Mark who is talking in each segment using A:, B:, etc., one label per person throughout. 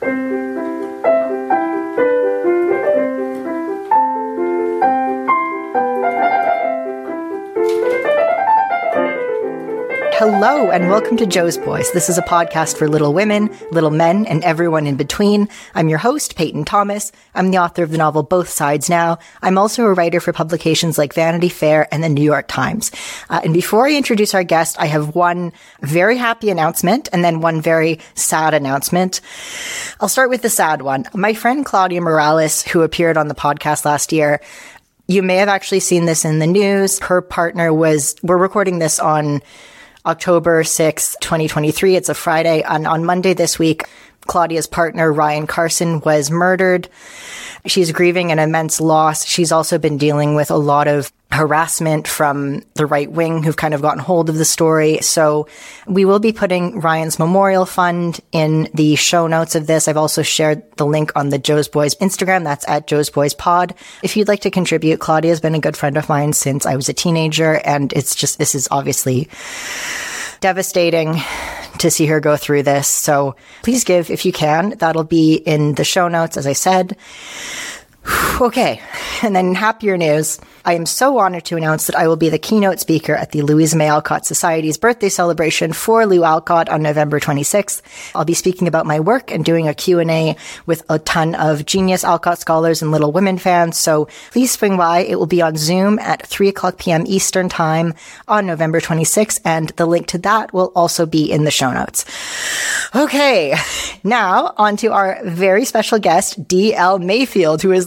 A: Thank you. Hello, and welcome to Jo's Boys. This is a podcast for little women, little men, and everyone in between. I'm your host, Peyton Thomas. I'm the author of the novel Both Sides Now. I'm also a writer for publications like Vanity Fair and the New York Times. Uh, and before I introduce our guest, I have one very happy announcement and then one very sad announcement. I'll start with the sad one. My friend Claudia Morales, who appeared on the podcast last year, you may have actually seen this in the news. Her partner was, we're recording this on October 6th, 2023. It's a Friday. And on Monday this week, Claudia's partner, Ryan Carson, was murdered. She's grieving an immense loss. She's also been dealing with a lot of harassment from the right wing who've kind of gotten hold of the story. So we will be putting Ryan's memorial fund in the show notes of this. I've also shared the link on the Jo's Boys Instagram. That's at Jo's Boys Pod. If you'd like to contribute, Claudia's been a good friend of mine since I was a teenager. And it's just, this is obviously devastating to see her go through this. So please give if you can. That'll be in the show notes, as I said. Okay. And then happier news. I am so honored to announce that I will be the keynote speaker at the Louisa May Alcott Society's birthday celebration for Lou Alcott on November 26th. I'll be speaking about my work and doing a Q&A with a ton of genius Alcott scholars and Little Women fans. So please swing by. It will be on Zoom at 3 o'clock p.m. Eastern time on November 26th. And the link to that will also be in the show notes. Okay. Now on to our very special guest, D.L. Mayfield, who is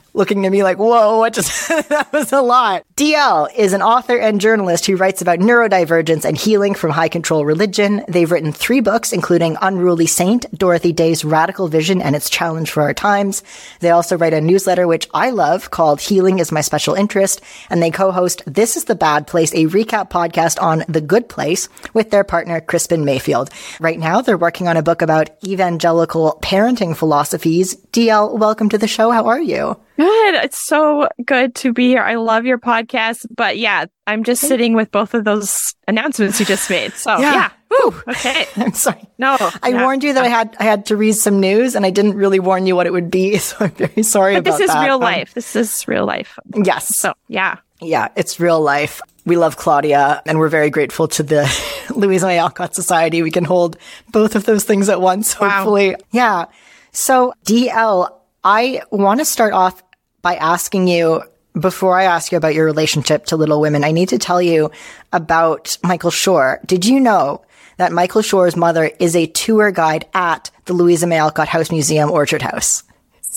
A: looking at me like, whoa, what just, that was a lot. DL is an author and journalist who writes about neurodivergence and healing from high control religion. They've written three books, including Unruly Saint, Dorothy Day's Radical Vision and its Challenge for Our Times. They also write a newsletter, which I love, called Healing is My Special Interest. And they co-host This is the Bad Place, a recap podcast on The Good Place with their partner, Krispin Mayfield. Right now, they're working on a book about evangelical parenting philosophies. DL, welcome to the show. How are you?
B: Good. It's so good to be here. I love your podcast. But yeah, I'm just sitting with both of those announcements you just made. So yeah. yeah. Okay.
A: I'm sorry.
B: No.
A: I warned you that I had I had to read some news and I didn't really warn you what it would be. So I'm very sorry
B: but
A: about
B: this is
A: that.
B: real um, life. This is real life.
A: Yes.
B: So yeah.
A: Yeah, it's real life. We love Claudia and we're very grateful to the Louisa May Alcott Society. We can hold both of those things at once, hopefully. Wow. Yeah. So DL, I want to start off by asking you before I ask you about your relationship to Little Women, I need to tell you about Michael Schur. Did you know that Michael Schur's mother is a tour guide at the Louisa May Alcott House Museum Orchard House?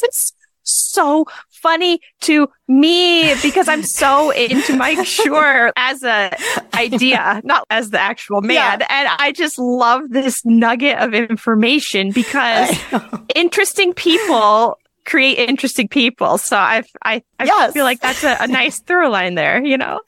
B: It's so funny to me because I'm so into Mike Schur as a idea, not as the actual man. Yeah. And I just love this nugget of information because interesting people create interesting people. So I, I, I yes. feel like that's a, a nice through line there, you know?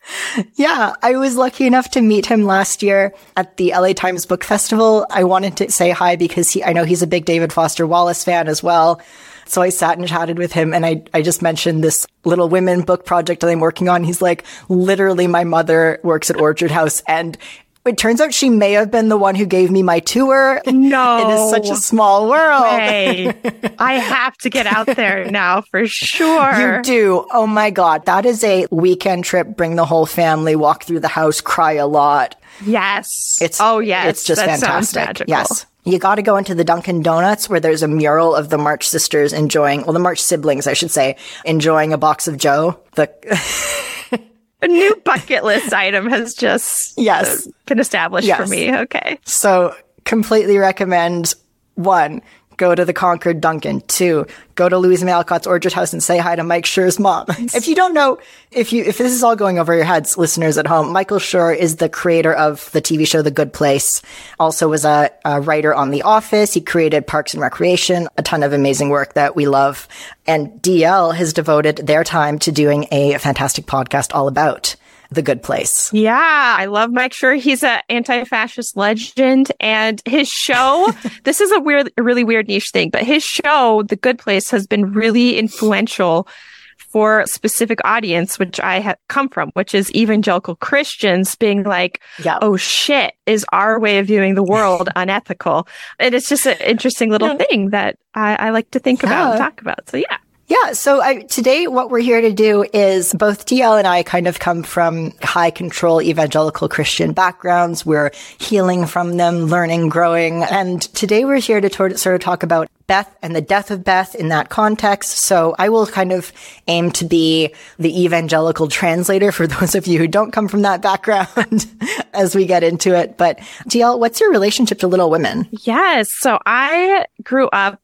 A: Yeah. I was lucky enough to meet him last year at the LA Times Book Festival. I wanted to say hi because he, I know he's a big David Foster Wallace fan as well. So I sat and chatted with him and I, I just mentioned this little women book project that I'm working on. He's like, literally my mother works at Orchard House and it turns out she may have been the one who gave me my tour.
B: No.
A: It is such a small world.
B: Way. I have to get out there now for sure.
A: You do. Oh my God. That is a weekend trip. Bring the whole family, walk through the house, cry a lot.
B: Yes.
A: It's,
B: oh, yes.
A: It's just
B: that
A: fantastic. Yes. You got to go into the Dunkin' Donuts where there's a mural of the March sisters enjoying, well, the March siblings, I should say, enjoying a box of Joe. The
B: a new bucket list item has just uh,
A: yes
B: been established yes. for me. Okay.
A: So completely recommend one, go to the Concord Dunkin'. Two, go to Louisa May Alcott's Orchard House and say hi to Mike Schur's mom. if you don't know, if you, if this is all going over your heads, listeners at home, Michael Schur is the creator of the TV show The Good Place. Also was a, a writer on The Office. He created Parks and Recreation, a ton of amazing work that we love. And DL has devoted their time to doing a fantastic podcast all about the Good Place.
B: Yeah, I love Mike Schur. He's an anti-fascist legend, and his show. this is a weird, a really weird niche thing, but his show, The Good Place, has been really influential for a specific audience, which I have come from, which is evangelical Christians being like, yeah. oh shit, is our way of viewing the world unethical? And it's just an interesting little yeah. thing that I, I, like to think yeah. about and talk about. So yeah.
A: Yeah. So I, today, what we're here to do is both DL and I kind of come from high control evangelical Christian backgrounds. We're healing from them, learning, growing. And today we're here to tor- sort of talk about Beth and the death of Beth in that context. So I will kind of aim to be the evangelical translator for those of you who don't come from that background as we get into it. But DL, what's your relationship to Little Women?
B: Yes. So I grew up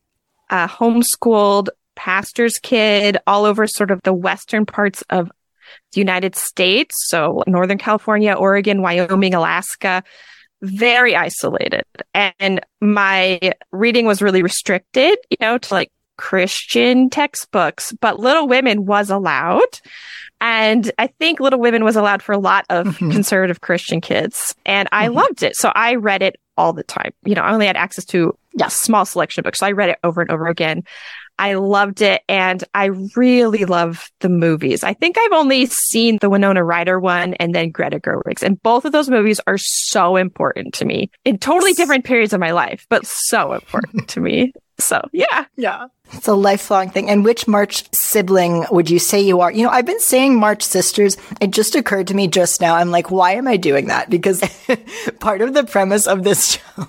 B: uh, homeschooled pastor's kid all over sort of the western parts of the United States. So Northern California, Oregon, Wyoming, Alaska, very isolated. And my reading was really restricted, you know, to like Christian textbooks, but Little Women was allowed. And I think Little Women was allowed for a lot of mm-hmm. conservative Christian kids. And I mm-hmm. loved it. So I read it all the time. You know, I only had access to a small selection of books. So I read it over and over again. I loved it. And I really love the movies. I think I've only seen the Winona Ryder one and then Greta Gerwig's. And both of those movies are so important to me in totally different periods of my life, but so important to me. So yeah.
A: Yeah. It's a lifelong thing. And which March sibling would you say you are? You know, I've been saying March sisters. It just occurred to me just now. I'm like, why am I doing that? Because part of the premise of this show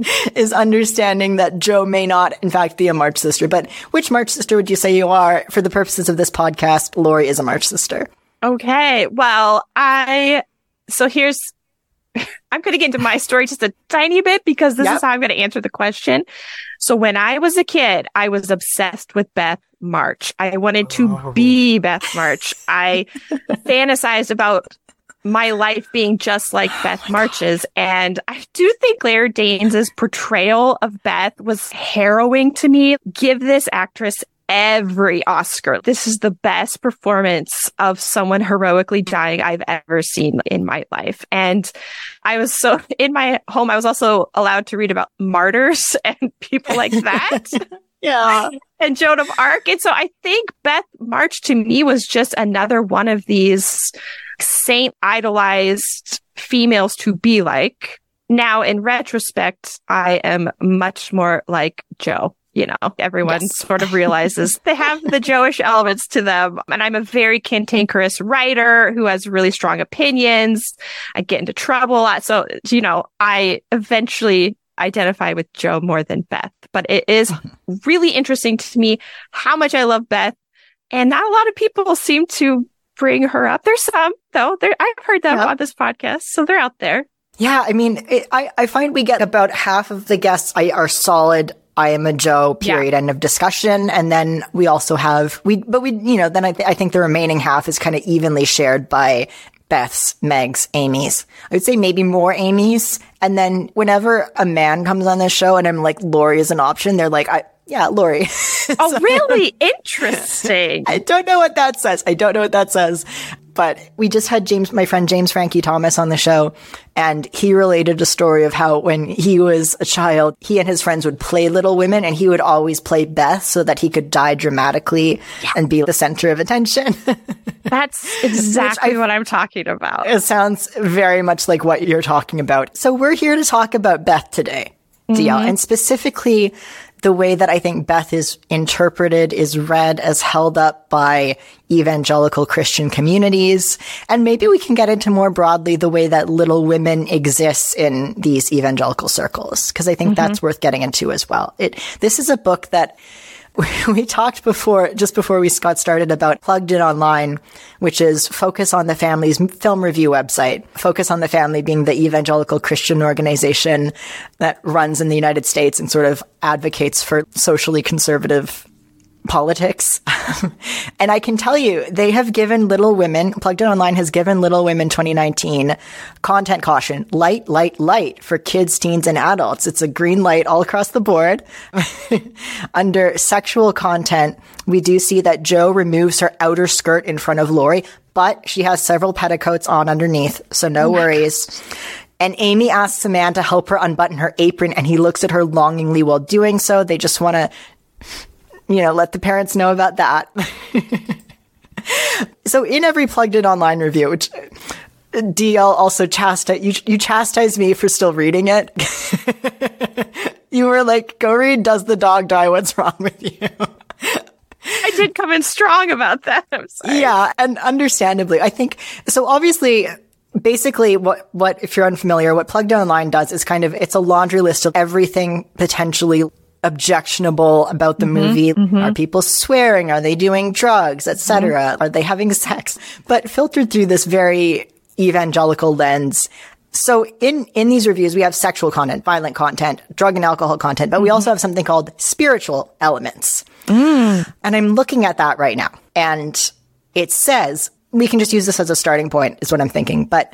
A: is understanding that Jo may not, in fact, be a March sister. But which March sister would you say you are? For the purposes of this podcast, Laurie is a March sister.
B: Okay. Well, I, so here's, I'm going to get into my story just a tiny bit because this yep. is how I'm going to answer the question. So when I was a kid, I was obsessed with Beth March. I wanted to oh. be Beth March. I fantasized about my life being just like oh Beth March's. And I do think Claire Danes' portrayal of Beth was harrowing to me. Give this actress every Oscar. This is the best performance of someone heroically dying I've ever seen in my life. And I was so in my home, I was also allowed to read about martyrs and people like that.
A: yeah.
B: And Joan of Arc. And so I think Beth March to me was just another one of these saint idolized females to be like. Now, in retrospect, I am much more like Jo. You know, everyone yes. sort of realizes they have the Joish elements to them. And I'm a very cantankerous writer who has really strong opinions. I get into trouble a lot. So, you know, I eventually identify with Jo more than Beth. But it is really interesting to me how much I love Beth. And not a lot of people seem to bring her up. There's some though. There, I've heard them yep. on this podcast, so they're out there.
A: Yeah, I mean, it, I I find we get about half of the guests I, are solid. I am a Jo. Period. Yeah. End of discussion. And then we also have we, but we, you know, then I, th- I think the remaining half is kind of evenly shared by Beth's, Meg's, Amy's. I would say maybe more Amy's. And then whenever a man comes on this show and I'm like, Laurie is an option, they're like, I, yeah, Laurie.
B: oh, really? Interesting.
A: I don't know what that says. I don't know what that says. But we just had James, my friend James Frankie Thomas on the show, and he related a story of how when he was a child, he and his friends would play Little Women, and he would always play Beth so that he could die dramatically yeah. and be the center of attention.
B: That's exactly I, what I'm talking about.
A: It sounds very much like what you're talking about. So we're here to talk about Beth today. DL, mm-hmm. and specifically the way that I think Beth is interpreted, is read as held up by evangelical Christian communities. And maybe we can get into more broadly the way that Little Women exists in these evangelical circles, because I think mm-hmm. that's worth getting into as well. It, this is a book that we talked before, just before we got started about Plugged In Online, which is Focus on the Family's film review website. Focus on the Family being the evangelical Christian organization that runs in the United States and sort of advocates for socially conservative politics. and I can tell you, they have given Little Women, Plugged In Online has given Little Women 2019 content caution, light, light, light for kids, teens, and adults. It's a green light all across the board. Under sexual content, we do see that Jo removes her outer skirt in front of Laurie, but she has several petticoats on underneath, so no oh worries. And Amy asks a man to help her unbutton her apron, and he looks at her longingly while doing so. They just want to you know, let the parents know about that. so in every plugged in online review, which DL also chastise you, you chastise me for still reading it. you were like, go read Does the Dog Die? What's wrong with you?
B: I did come in strong about that.
A: Yeah, and understandably, I think so. Obviously, basically, what what if you're unfamiliar, what Plugged In Online does is kind of it's a laundry list of everything potentially objectionable about the mm-hmm, movie. Mm-hmm. Are people swearing? Are they doing drugs, etc.? Mm-hmm. Are they having sex? But filtered through this very evangelical lens. So in, in these reviews, we have sexual content, violent content, drug and alcohol content, but mm-hmm. we also have something called spiritual elements. Mm. And I'm looking at that right now. And it says, we can just use this as a starting point, is what I'm thinking. But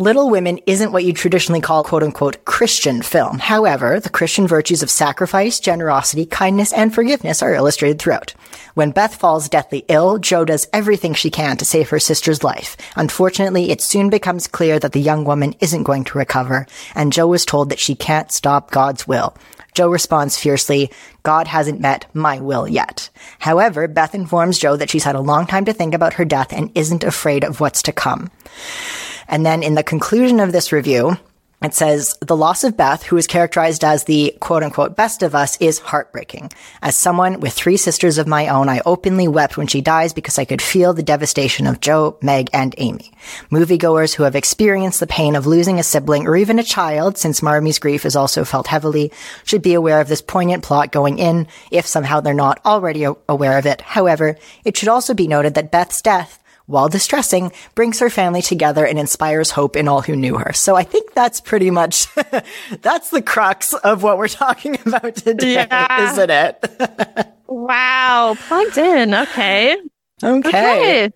A: Little Women isn't what you traditionally call quote unquote Christian film. However, the Christian virtues of sacrifice, generosity, kindness, and forgiveness are illustrated throughout. When Beth falls deathly ill, Jo does everything she can to save her sister's life. Unfortunately, it soon becomes clear that the young woman isn't going to recover, and Jo is told that she can't stop God's will. Jo responds fiercely, God hasn't met my will yet. However, Beth informs Jo that she's had a long time to think about her death and isn't afraid of what's to come. And then in the conclusion of this review, it says, the loss of Beth, who is characterized as the quote unquote best of us, is heartbreaking. As someone with three sisters of my own, I openly wept when she dies because I could feel the devastation of Jo, Meg, and Amy. Moviegoers who have experienced the pain of losing a sibling or even a child, since Marmee's grief is also felt heavily, should be aware of this poignant plot going in, if somehow they're not already aware of it. However, it should also be noted that Beth's death while distressing, brings her family together and inspires hope in all who knew her. So I think that's pretty much, that's the crux of what we're talking about today, yeah. isn't it?
B: wow. Plugged in. Okay.
A: Okay.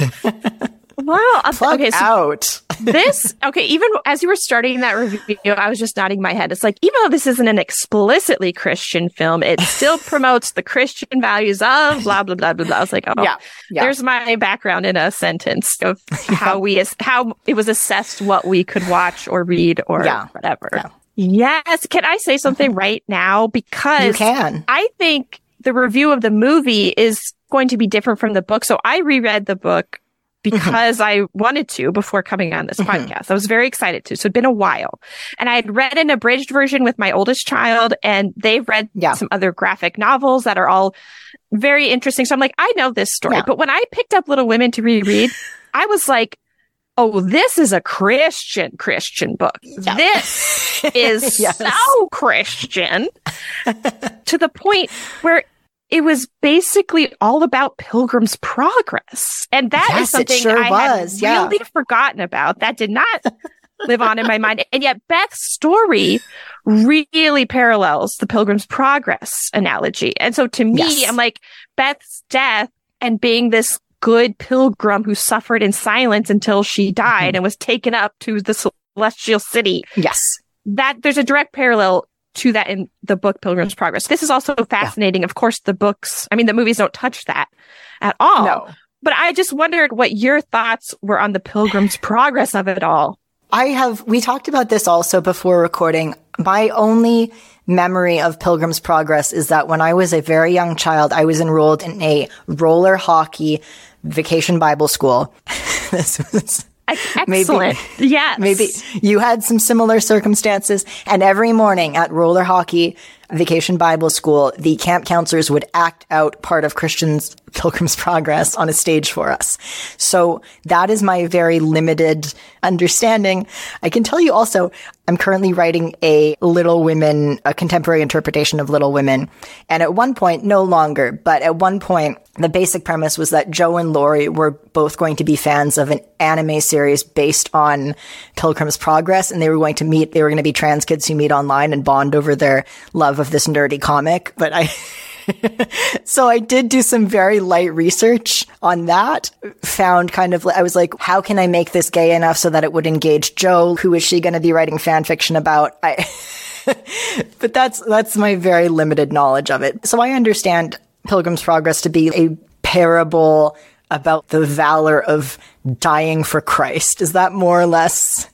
B: okay. Wow.
A: Plug okay, so out.
B: this, okay, even as you were starting that review, I was just nodding my head. It's like, even though this isn't an explicitly Christian film, it still promotes the Christian values of blah, blah, blah, blah, blah. I was like, oh, yeah, yeah. there's my background in a sentence of how we, how it was assessed what we could watch or read or yeah. whatever. Yeah. Yes. Can I say something right now? Because
A: you can.
B: I think the review of the movie is going to be different from the book. So I reread the book Mm-hmm. Because mm-hmm. I wanted to before coming on this mm-hmm. podcast. I was very excited to. So it'd been a while. And I had read an abridged version with my oldest child and they've read yeah. some other graphic novels that are all very interesting. So I'm like, I know this story. Yeah. But when I picked up Little Women to reread, I was like, Oh, this is a Christian Christian book. Yeah. This is yes. so Christian to the point where it was basically all about Pilgrim's Progress. And that yes, is something sure I was. had yeah. really forgotten about. That did not live on in my mind. And yet Beth's story really parallels the Pilgrim's Progress analogy. And so to me, yes. I'm like, Beth's death and being this good pilgrim who suffered in silence until she died mm-hmm. and was taken up to the celestial city.
A: Yes.
B: That there's a direct parallel to that in the book Pilgrim's Progress. This is also fascinating. Yeah. Of course, the books, I mean, the movies don't touch that at all. No. But I just wondered what your thoughts were on the Pilgrim's Progress of it all.
A: I have, we talked about this also before recording. My only memory of Pilgrim's Progress is that when I was a very young child, I was enrolled in a roller hockey vacation Bible school. this was
B: Excellent. Maybe, yes.
A: Maybe you had some similar circumstances. And every morning at roller hockey, Vacation Bible School, the camp counselors would act out part of Christian's Pilgrim's Progress on a stage for us. So that is my very limited understanding. I can tell you also, I'm currently writing a Little Women, a contemporary interpretation of Little Women. And at one point, no longer, but at one point, the basic premise was that Jo and Laurie were both going to be fans of an anime series based on Pilgrim's Progress. And they were going to meet, they were going to be trans kids who meet online and bond over their love of this nerdy comic. But I, so I did do some very light research on that. Found kind of, I was like, how can I make this gay enough so that it would engage Jo? Who is she going to be writing fan fiction about? I, but that's, that's my very limited knowledge of it. So I understand Pilgrim's Progress to be a parable about the valor of dying for Christ. Is that more or less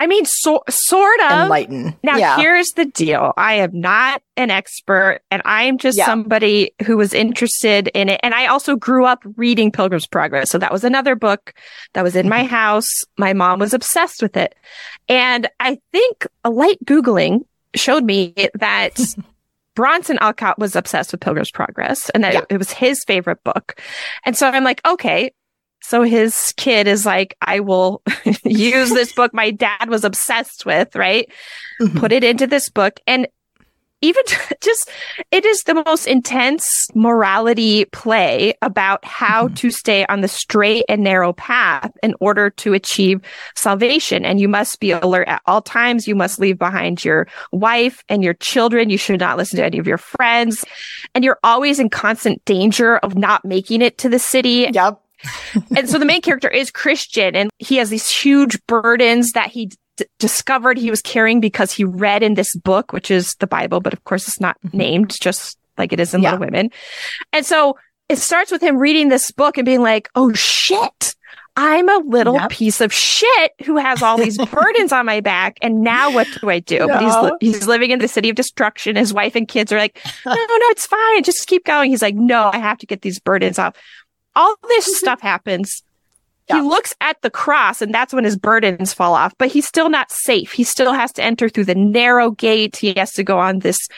B: I mean, so, sort of.
A: Enlighten.
B: Now,
A: yeah.
B: here's the deal. I am not an expert and I'm just
A: Yeah.
B: somebody who was interested in it. And I also grew up reading Pilgrim's Progress. So that was another book that was in my
A: Mm-hmm.
B: house. My mom was obsessed with it. And I think a light Googling showed me that Bronson Alcott was obsessed with Pilgrim's Progress and that
A: Yeah.
B: it was his favorite book. And so I'm like, okay. So his kid is like, I will use this book my dad was obsessed with, right?
A: Mhm.
B: Put it into this book. And even just, it is the most intense morality play about how
A: Mhm.
B: to stay on the straight and narrow path in order to achieve salvation. And you must be alert at all times. You must leave behind your wife and your children. You should not listen to any of your friends. And you're always in constant danger of not making it to the city
A: Yep.
B: and so the main character is Christian and he has these huge burdens that he d- discovered he was carrying because he read in this book, which is the Bible, but of course it's not
A: Mhm.
B: named just like it is in
A: Yeah.
B: Little Women. And so it starts with him reading this book and being like, Oh shit. I'm a little
A: Yep.
B: piece of shit who has all these burdens on my back. And now what do I do? But he's, li- he's living in the city of destruction. His wife and kids are like, no, no, it's fine. Just keep going. He's like, no, I have to get these burdens off. All this mm-hmm. stuff happens.
A: Yeah.
B: He looks at the cross and that's when his burdens fall off, but he's still not safe. He still has to enter through the narrow gate. He has to go on this,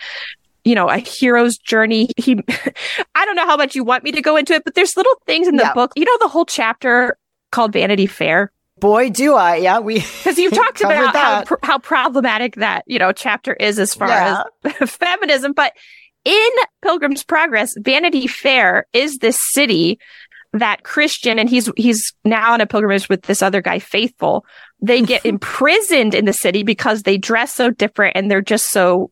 B: you know, a hero's journey. He, I don't know how much you want me to go into it, but there's little things in the
A: Yeah.
B: book. You know, the whole chapter called Vanity Fair
A: Boy, do I. Yeah, we.
B: because you've talked about how, pr- how problematic that you know chapter is as far
A: Yeah.
B: as feminism but in pilgrim's progress vanity fair is this city that christian and he's he's now on a pilgrimage with this other guy faithful they get imprisoned in the city because they dress so different and they're just so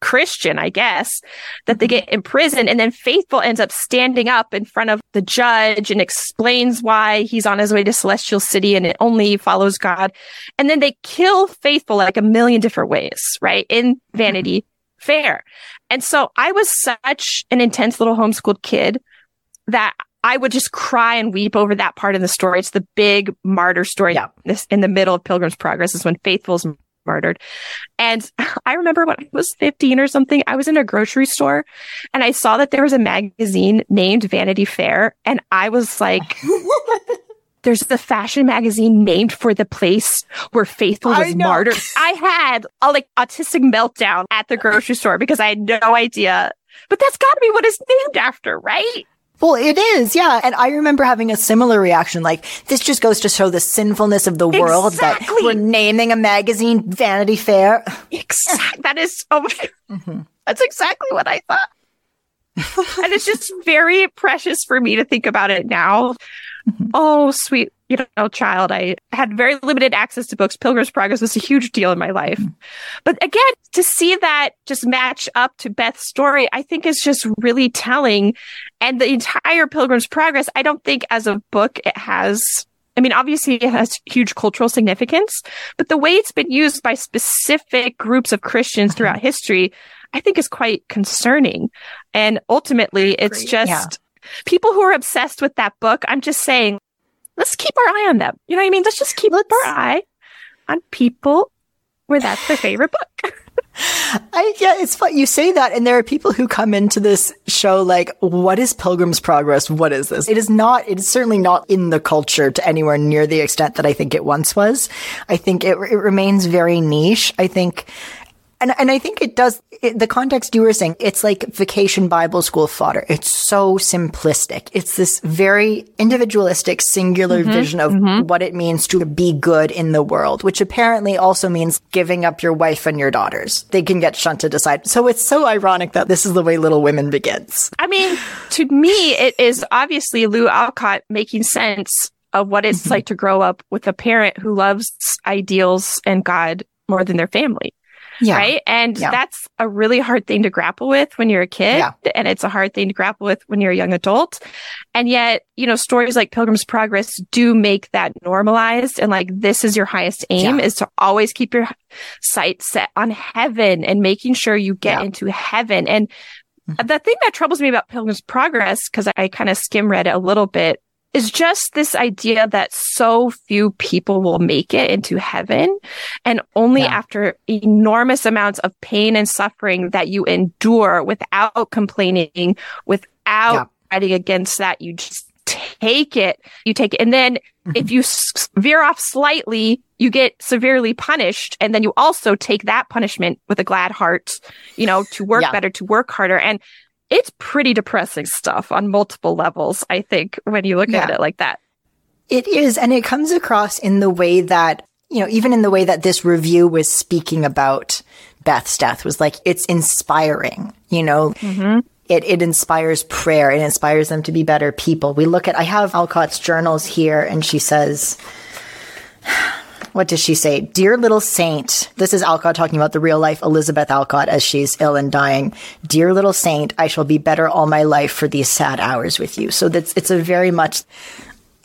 B: Christian, I guess, that they mm-hmm. get imprisoned. And then Faithful ends up standing up in front of the judge and explains why he's on his way to Celestial City and it only follows God. And then they kill Faithful like a million different ways, right? In Vanity mm-hmm. Fair. And so I was such an intense little homeschooled kid that I would just cry and weep over that part in the story. It's the big martyr story.
A: Yeah.
B: This in the middle of Pilgrim's Progress is when Faithful's murdered. And I remember when I was 15 or something, I was in a grocery store and I saw that there was a magazine named Vanity Fair. And I was like, there's the fashion magazine named for the place where Faithful was
A: know.
B: martyred. I had a like autistic meltdown at the grocery store because I had no idea. But that's got to be what it's named after, right?
A: Well, it is, yeah. And I remember having a similar reaction. Like, this just goes to show the sinfulness of the world that we're naming a magazine Vanity Fair.
B: Exact. That is. Oh my.
A: Mm-hmm.
B: That's exactly what I thought. and it's just very precious for me to think about it now. Oh, sweet, you know, child. I had very limited access to books. Pilgrim's Progress was a huge deal in my life.
A: Mm-hmm.
B: But again, to see that just match up to Beth's story, I think is just really telling. And the entire Pilgrim's Progress, I don't think as a book it has. I mean, obviously it has huge cultural significance, but the way it's been used by specific groups of Christians
A: Mm-hmm.
B: throughout history, I think is quite concerning. And ultimately, it's just
A: Yeah.
B: People who are obsessed with that book. I'm just saying, let's keep our eye on them. You know what I mean? Let's just keep
A: Let's-
B: our eye on people where that's their favorite book.
A: I, yeah, it's fun. You say that, and there are people who come into this show like, what is Pilgrim's Progress? What is this? It is not, it is certainly not in the culture to anywhere near the extent that I think it once was. I think it, it remains very niche. I think, and, and I think it does, it, the context you were saying, it's like vacation Bible school fodder. It's so simplistic. It's this very individualistic, singular mm-hmm. vision of mm-hmm. what it means to be good in the world, which apparently also means giving up your wife and your daughters. They can get shunted aside. So it's so ironic that this is the way Little Women begins.
B: I mean, to me, it is obviously Lou Alcott making sense of what it's mm-hmm. like to grow up with a parent who loves ideals and God more than their family.
A: Yeah.
B: Right. And
A: Yeah.
B: that's a really hard thing to grapple with when you're a kid.
A: Yeah.
B: And it's a hard thing to grapple with when you're a young adult. And yet, you know, stories like Pilgrim's Progress do make that normalized. And like, this is your highest aim is to always keep your sight set on heaven and making sure you get into heaven. And mm-hmm. the thing that troubles me about Pilgrim's Progress, because I, I kind of skim read it a little bit is just this idea that so few people will make it into heaven and only yeah. after enormous amounts of pain and suffering that you endure without complaining, without yeah. fighting against that, you just take it. You take it. And then mm-hmm. if you veer off slightly, you get severely punished. And then you also take that punishment with a glad heart, you know, to work yeah. better, to work harder. And it's pretty depressing stuff on multiple levels, I think, when you look yeah. at it like that.
A: It is. And it comes across in the way that, you know, even in the way that this review was speaking about Beth's death was like, it's inspiring, you know? Mm-hmm. It, it inspires prayer. It inspires them to be better people. We look at, I have Alcott's journals here and she says, what does she say? Dear little saint. This is Alcott talking about the real life Elizabeth Alcott as she's ill and dying. Dear little saint, I shall be better all my life for these sad hours with you. So that's, it's a very much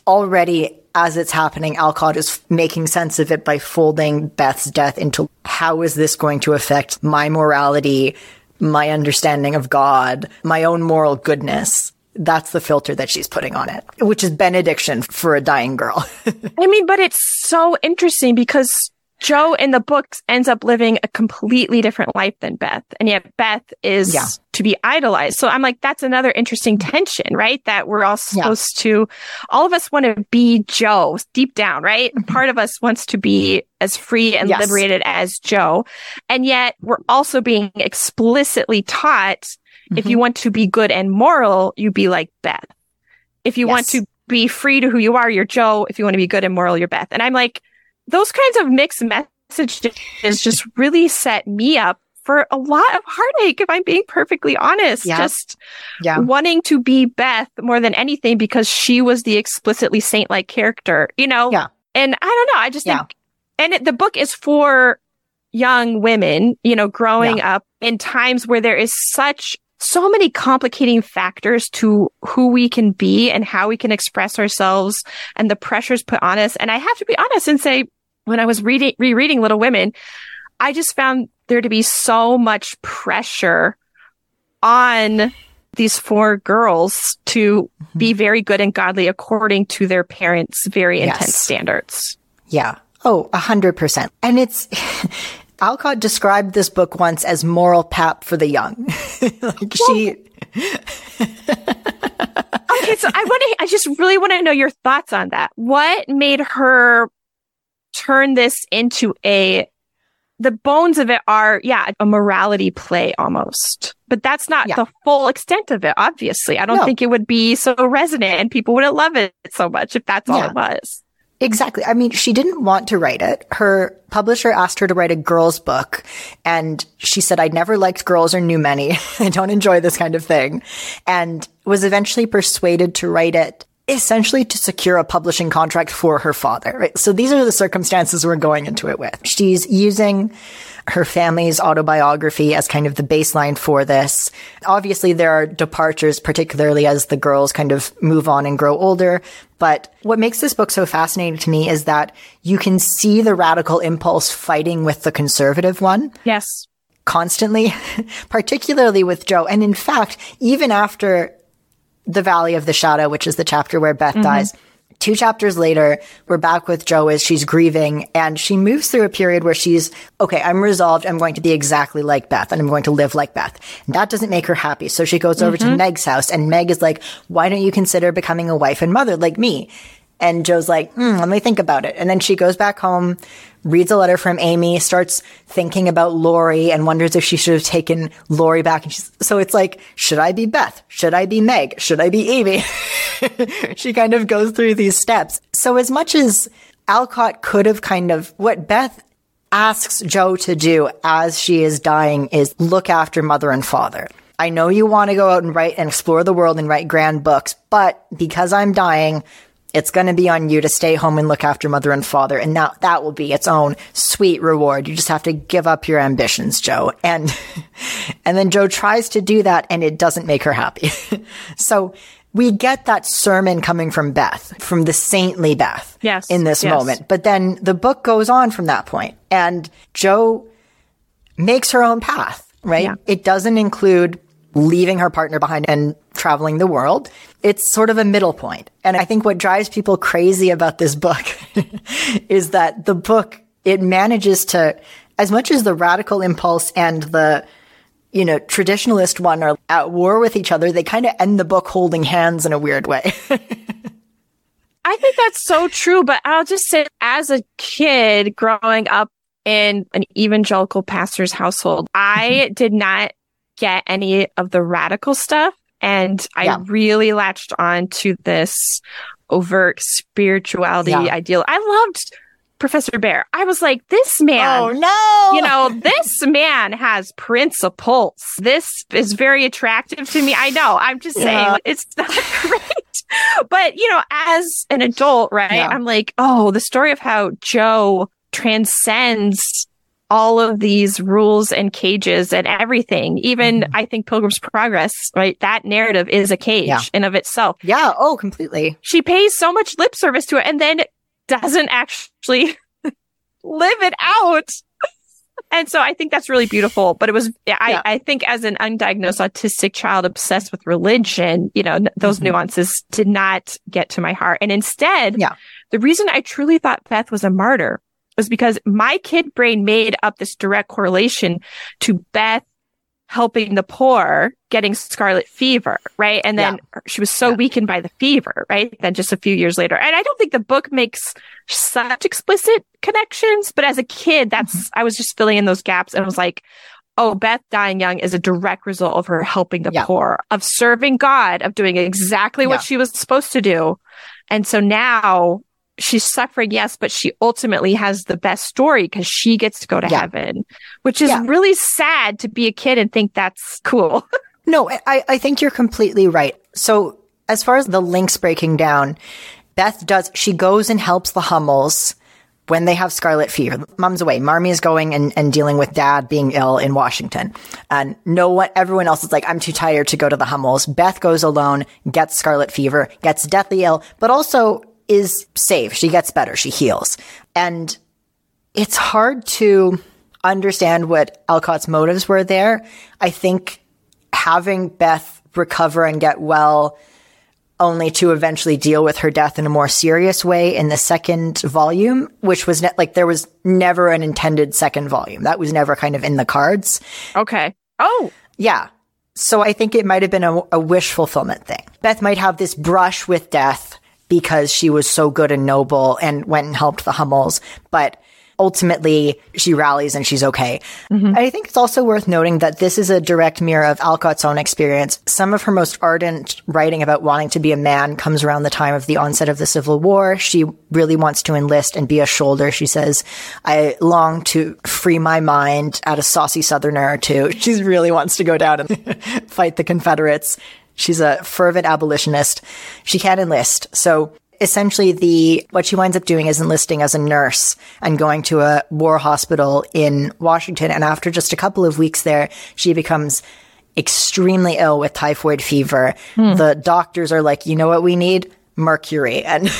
A: already as it's happening, Alcott is making sense of it by folding Beth's death into how is this going to affect my morality, my understanding of God, my own moral goodness that's the filter that she's putting on it, which is benediction for a dying girl.
B: I mean, but it's so interesting because Jo in the books ends up living a completely different life than Beth. And yet Beth is yeah. to be idolized. So I'm like, that's another interesting tension, right? That we're all supposed yeah. to, all of us want to be Jo deep down, right? Mm-hmm. Part of us wants to be as free and yes. liberated as Jo. And yet we're also being explicitly taught Mm-hmm. If you mm-hmm. want to be good and moral, you be like Beth. If you yes. want to be free to who you are, you're Jo. If you want to be good and moral, you're Beth. And I'm like, those kinds of mixed messages just really set me up for a lot of heartache, if I'm being perfectly honest. Yeah. Just yeah. wanting to be Beth more than anything because she was the explicitly saint like character, you know?
A: Yeah.
B: And I don't know. I just yeah. think, and it, the book is for young women, you know, growing up in times where there is such so many complicating factors to who we can be and how we can express ourselves and the pressures put on us. And I have to be honest and say, when I was reading, rereading Little Women, I just found there to be so much pressure on these four girls to mm-hmm. be very good and godly according to their parents' very yes. intense standards.
A: Yeah. Oh, a hundred percent. And it's, Alcott described this book once as moral pap for the young. like she.
B: okay, so I want to. I just really want to know your thoughts on that. What made her turn this into a? The bones of it are, yeah, a morality play almost, but that's not yeah. the full extent of it. Obviously, I don't no. think it would be so resonant, and people wouldn't love it so much if that's all yeah. it was.
A: Exactly. I mean, she didn't want to write it. Her publisher asked her to write a girls book and she said, I never liked girls or knew many. I don't enjoy this kind of thing and was eventually persuaded to write it essentially to secure a publishing contract for her father. Right? So these are the circumstances we're going into it with. She's using her family's autobiography as kind of the baseline for this. Obviously, there are departures, particularly as the girls kind of move on and grow older. But what makes this book so fascinating to me is that you can see the radical impulse fighting with the conservative one.
B: Yes.
A: Constantly, particularly with Jo. And in fact, even after the Valley of the Shadow, which is the chapter where Beth mm-hmm. dies, Two chapters later, we're back with Jo as she's grieving and she moves through a period where she's, okay, I'm resolved. I'm going to be exactly like Beth and I'm going to live like Beth. And that doesn't make her happy. So she goes over mm-hmm. to Meg's house and Meg is like, why don't you consider becoming a wife and mother like me? And Jo's like, hmm, let me think about it. And then she goes back home, reads a letter from Amy, starts thinking about Laurie and wonders if she should have taken Laurie back. And she's, so it's like, should I be Beth? Should I be Meg? Should I be Amy? she kind of goes through these steps. So as much as Alcott could have kind of, what Beth asks Jo to do as she is dying is look after mother and father. I know you want to go out and write and explore the world and write grand books, but because I'm dying, it's going to be on you to stay home and look after mother and father. And now that will be its own sweet reward. You just have to give up your ambitions, Jo. And, and then Jo tries to do that and it doesn't make her happy. so we get that sermon coming from Beth, from the saintly Beth.
B: Yes.
A: In this
B: yes.
A: moment. But then the book goes on from that point and Jo makes her own path, right? Yeah. It doesn't include leaving her partner behind and traveling the world. It's sort of a middle point. And I think what drives people crazy about this book is that the book, it manages to, as much as the radical impulse and the, you know, traditionalist one are at war with each other, they kind of end the book holding hands in a weird way.
B: I think that's so true, but I'll just say as a kid growing up in an evangelical pastor's household, I did not get any of the radical stuff. And I yeah. really latched on to this overt spirituality yeah. ideal. I loved Professor Bhaer. I was like, this man.
A: Oh no.
B: You know, this man has principles. This is very attractive to me. I know. I'm just yeah. saying it's not great. But, you know, as an adult, right? Yeah. I'm like, oh, the story of how Jo transcends all of these rules and cages and everything. Even mm-hmm. I think Pilgrim's Progress, right? That narrative is a cage yeah. in of itself.
A: Yeah. Oh, completely.
B: She pays so much lip service to it and then doesn't actually live it out. And so I think that's really beautiful. But it was, I, yeah. I think as an undiagnosed autistic child obsessed with religion, you know, those mm-hmm. nuances did not get to my heart. And instead,
A: yeah.
B: the reason I truly thought Beth was a martyr was because my kid brain made up this direct correlation to Beth helping the poor getting scarlet fever, right? And then yeah. she was so yeah. weakened by the fever, right? Then just a few years later. And I don't think the book makes such explicit connections, but as a kid, that's, mm-hmm. I was just filling in those gaps and I was like, oh, Beth dying young is a direct result of her helping the yeah. poor, of serving God, of doing exactly what she was supposed to do. And so now she's suffering, yes, but she ultimately has the best story because she gets to go to yeah. heaven, which is yeah. really sad to be a kid and think that's cool.
A: no, I, I think you're completely right. So as far as the links breaking down, Beth does, she goes and helps the Hummels when they have scarlet fever. Mom's away. Marmee is going and, and dealing with dad being ill in Washington. And no one, everyone else is like, I'm too tired to go to the Hummels. Beth goes alone, gets scarlet fever, gets deathly ill, but also is safe. She gets better. She heals. And it's hard to understand what Alcott's motives were there. I think having Beth recover and get well only to eventually deal with her death in a more serious way in the second volume, which was ne- like there was never an intended second volume. That was never kind of in the cards.
B: Okay. Oh.
A: Yeah. So I think it might have been a, a wish fulfillment thing. Beth might have this brush with death because she was so good and noble and went and helped the Hummels. But ultimately she rallies and she's okay. Mm-hmm. I think it's also worth noting that this is a direct mirror of Alcott's own experience. Some of her most ardent writing about wanting to be a man comes around the time of the onset of the Civil War. She really wants to enlist and be a shoulder. She says, I long to free my mind at a saucy southerner or two. She really wants to go down and fight the Confederates. She's a fervent abolitionist. She can't enlist. So essentially the, what she winds up doing is enlisting as a nurse and going to a war hospital in Washington. And after just a couple of weeks there, she becomes extremely ill with typhoid fever. Hmm. The doctors are like, you know what we need? mercury and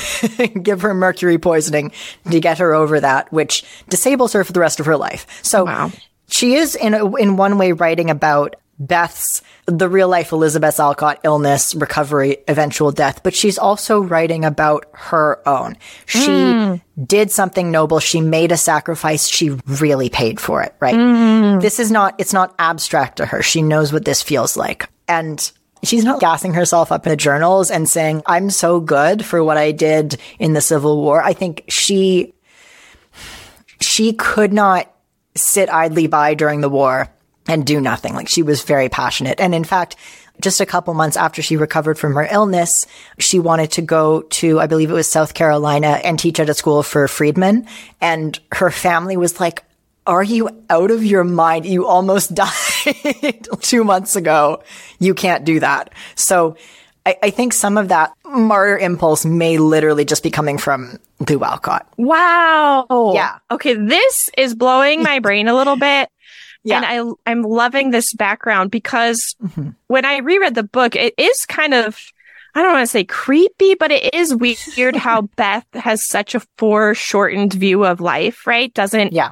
A: give her mercury poisoning to get her over that, which disables her for the rest of her life. So wow. she is in a, in one way writing about Beth's the real life Elizabeth Alcott illness, recovery, eventual death, but she's also writing about her own. She mm. did something noble. She made a sacrifice. She really paid for it, right? Mm. This is not, it's not abstract to her. She knows what this feels like. And she's not gassing herself up in the journals and saying, I'm so good for what I did in the Civil War. I think she, she could not sit idly by during the war and do nothing. Like she was very passionate. And in fact, just a couple months after she recovered from her illness, she wanted to go to, I believe it was South Carolina and teach at a school for freedmen. And her family was like, are you out of your mind? You almost died two months ago. You can't do that. So I, I, think some of that martyr impulse may literally just be coming from Lou Alcott.
B: Wow.
A: Yeah.
B: Okay. This is blowing my brain a little bit. Yeah. And I, I'm loving this background because mm-hmm. when I reread the book, it is kind of, I don't want to say creepy, but it is weird how Beth has such a foreshortened view of life, right? Doesn't,
A: yeah.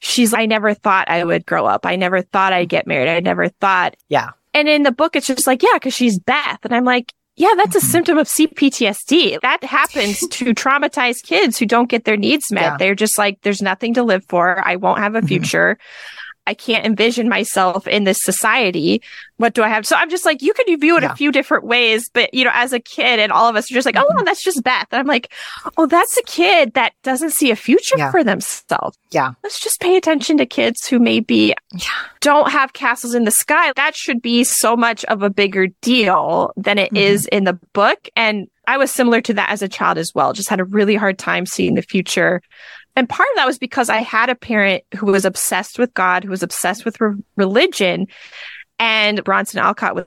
B: She's, I never thought I would grow up. I never thought I'd get married. I never thought,
A: yeah,
B: And in the book, it's just like, yeah, because she's Beth. And I'm like, yeah, that's a mm-hmm. symptom of CPTSD. That happens to traumatized kids who don't get their needs met. Yeah. They're just like, there's nothing to live for. I won't have a mm-hmm. future. I can't envision myself in this society. What do I have? So I'm just like, you could view it yeah. a few different ways, but you know, as a kid and all of us are just like, oh, mm-hmm. that's just Beth. And I'm like, oh, that's a kid that doesn't see a future yeah. for themselves.
A: Yeah.
B: Let's just pay attention to kids who maybe yeah. don't have castles in the sky. That should be so much of a bigger deal than it mm-hmm. is in the book. And I was similar to that as a child as well. Just had a really hard time seeing the future and part of that was because I had a parent who was obsessed with God, who was obsessed with re- religion. And Bronson Alcott was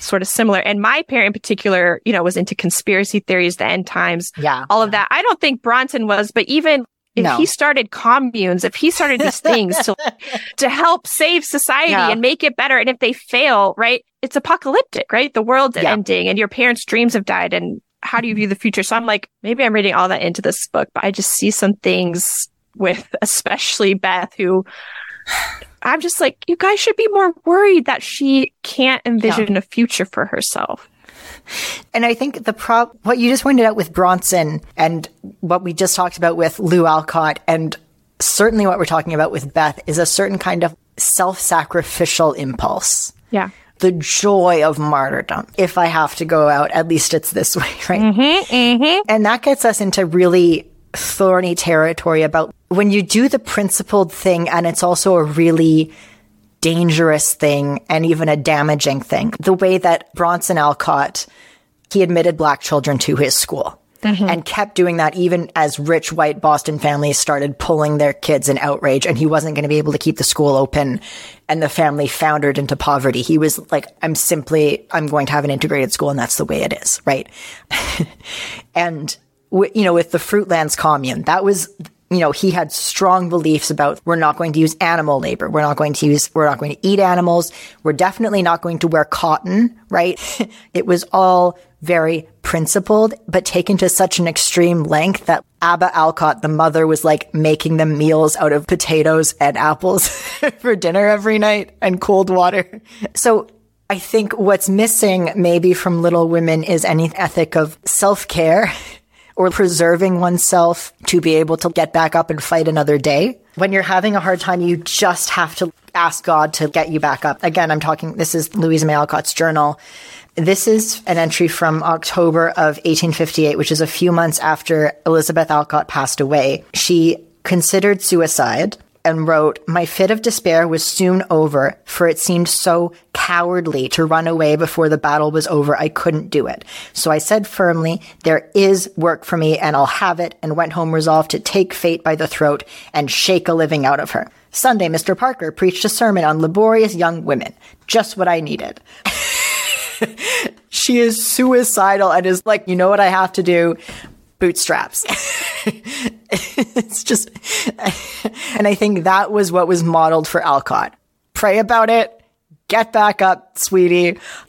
B: sort of similar. And my parent in particular, you know, was into conspiracy theories, the end times,
A: yeah,
B: all of that. I don't think Bronson was, but even if no. he started communes, if he started these things to to help save society yeah. and make it better, and if they fail, right, it's apocalyptic, right? The world's yeah. ending, and your parents' dreams have died, and how do you view the future? So I'm like, maybe I'm reading all that into this book, but I just see some things with especially Beth who I'm just like, you guys should be more worried that she can't envision yeah. a future for herself.
A: And I think the prop, what you just pointed out with Bronson and what we just talked about with Lou Alcott and certainly what we're talking about with Beth is a certain kind of self sacrificial impulse.
B: Yeah
A: the joy of martyrdom. If I have to go out, at least it's this way, right? Mm-hmm, mm-hmm. And that gets us into really thorny territory about when you do the principled thing and it's also a really dangerous thing and even a damaging thing. The way that Bronson Alcott, he admitted black children to his school. Mm-hmm. and kept doing that even as rich white Boston families started pulling their kids in outrage and he wasn't going to be able to keep the school open and the family foundered into poverty. He was like, I'm simply, I'm going to have an integrated school and that's the way it is. Right. and, w- you know, with the Fruitlands commune, that was, you know, he had strong beliefs about we're not going to use animal labor. We're not going to use, we're not going to eat animals. We're definitely not going to wear cotton, right? it was all very principled, but taken to such an extreme length that Abba Alcott, the mother, was like making them meals out of potatoes and apples for dinner every night and cold water. So I think what's missing maybe from Little Women is any ethic of self care or preserving oneself to be able to get back up and fight another day. When you're having a hard time, you just have to ask God to get you back up. Again, I'm talking, this is Louisa May Alcott's journal. This is an entry from October of 1858, which is a few months after Elizabeth Alcott passed away. She considered suicide and wrote, My fit of despair was soon over, for it seemed so cowardly to run away before the battle was over. I couldn't do it. So I said firmly, There is work for me and I'll have it, and went home resolved to take fate by the throat and shake a living out of her. Sunday, Mr. Parker preached a sermon on laborious young women. Just what I needed. she is suicidal and is like, you know what I have to do? Bootstraps. it's just, and I think that was what was modeled for Alcott. Pray about it. Get back up, sweetie.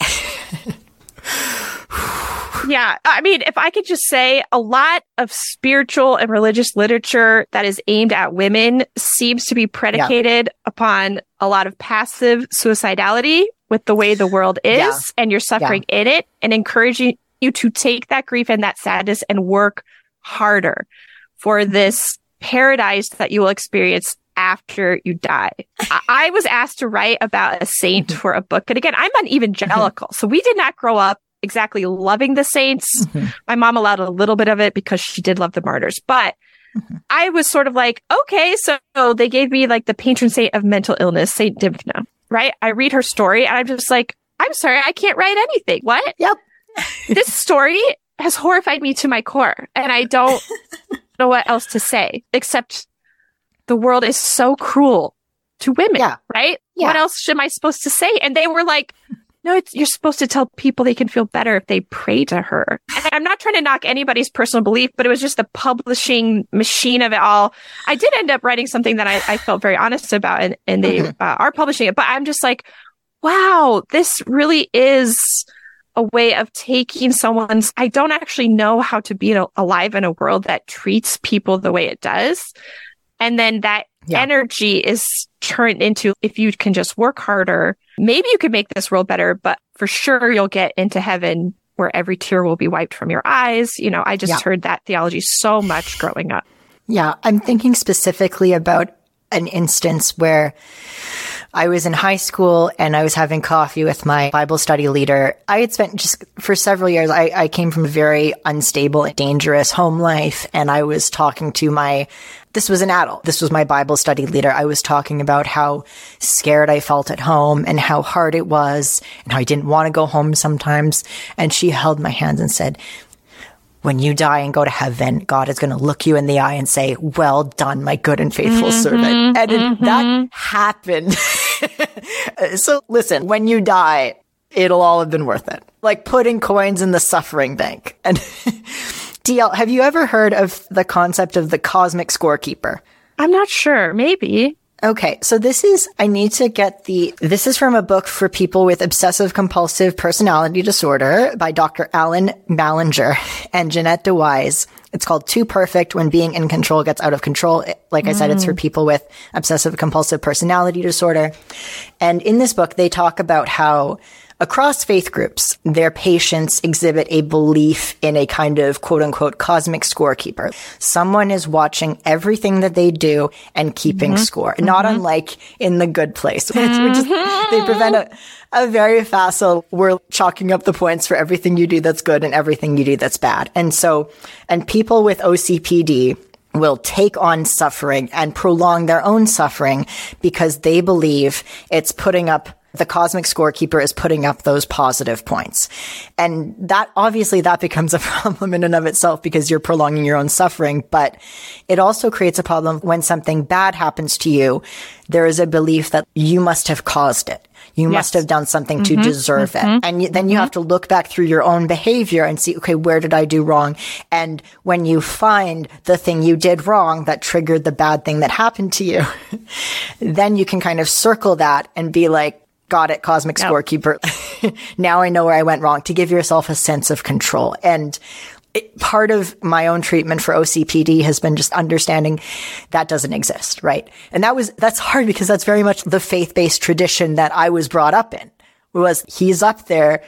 B: yeah. I mean, if I could just say a lot of spiritual and religious literature that is aimed at women seems to be predicated yeah. upon a lot of passive suicidality with the way the world is yeah. and you're suffering yeah. in it and encouraging you to take that grief and that sadness and work harder for this paradise that you will experience after you die. I was asked to write about a saint mm-hmm. for a book. And again, I'm an evangelical. Mm-hmm. So we did not grow up exactly loving the saints. Mm-hmm. My mom allowed a little bit of it because she did love the martyrs, but mm-hmm. I was sort of like, okay, so they gave me like the patron saint of mental illness, Saint Dymphna right? I read her story and I'm just like, I'm sorry, I can't write anything. What?
A: Yep.
B: this story has horrified me to my core and I don't know what else to say except the world is so cruel to women, yeah. right? Yeah. What else am I supposed to say? And they were like, no, it's, you're supposed to tell people they can feel better if they pray to her. And I'm not trying to knock anybody's personal belief, but it was just the publishing machine of it all. I did end up writing something that I, I felt very honest about and, and they mm-hmm. uh, are publishing it, but I'm just like, wow, this really is a way of taking someone's, I don't actually know how to be alive in a world that treats people the way it does. And then that yeah. energy is turned into if you can just work harder, maybe you could make this world better, but for sure you'll get into heaven where every tear will be wiped from your eyes. You know, I just yeah. heard that theology so much growing up.
A: Yeah, I'm thinking specifically about an instance where I was in high school and I was having coffee with my Bible study leader. I had spent just for several years, I, I came from a very unstable, and dangerous home life. And I was talking to my, this was an adult. This was my Bible study leader. I was talking about how scared I felt at home and how hard it was and how I didn't want to go home sometimes. And she held my hands and said, when you die and go to heaven, God is going to look you in the eye and say, well done, my good and faithful mm-hmm, servant. And mm-hmm. that happened. so listen, when you die, it'll all have been worth it. Like putting coins in the suffering bank. And DL, have you ever heard of the concept of the cosmic scorekeeper?
B: I'm not sure. Maybe.
A: Okay, so this is, I need to get the, this is from a book for people with obsessive compulsive personality disorder by Dr. Alan Mallinger and Jeanette DeWyze. It's called Too Perfect When Being in Control Gets Out of Control. Like I said, it's for mm. people with obsessive compulsive personality disorder. And in this book, they talk about how Across faith groups, their patients exhibit a belief in a kind of quote unquote cosmic scorekeeper. Someone is watching everything that they do and keeping mm-hmm. score, mm-hmm. not unlike in the good place. Mm-hmm. they prevent a, a very facile, we're chalking up the points for everything you do that's good and everything you do that's bad. And so, and people with OCPD, will take on suffering and prolong their own suffering because they believe it's putting up the cosmic scorekeeper is putting up those positive points. And that obviously that becomes a problem in and of itself because you're prolonging your own suffering, but it also creates a problem when something bad happens to you. There is a belief that you must have caused it. You yes. must have done something mm-hmm. to deserve mm-hmm. it. And then you mm-hmm. have to look back through your own behavior and see, okay, where did I do wrong? And when you find the thing you did wrong that triggered the bad thing that happened to you, then you can kind of circle that and be like, got it, cosmic yep. scorekeeper. now I know where I went wrong to give yourself a sense of control. And it, part of my own treatment for OCPD has been just understanding that doesn't exist, right? And that was, that's hard because that's very much the faith-based tradition that I was brought up in was he's up there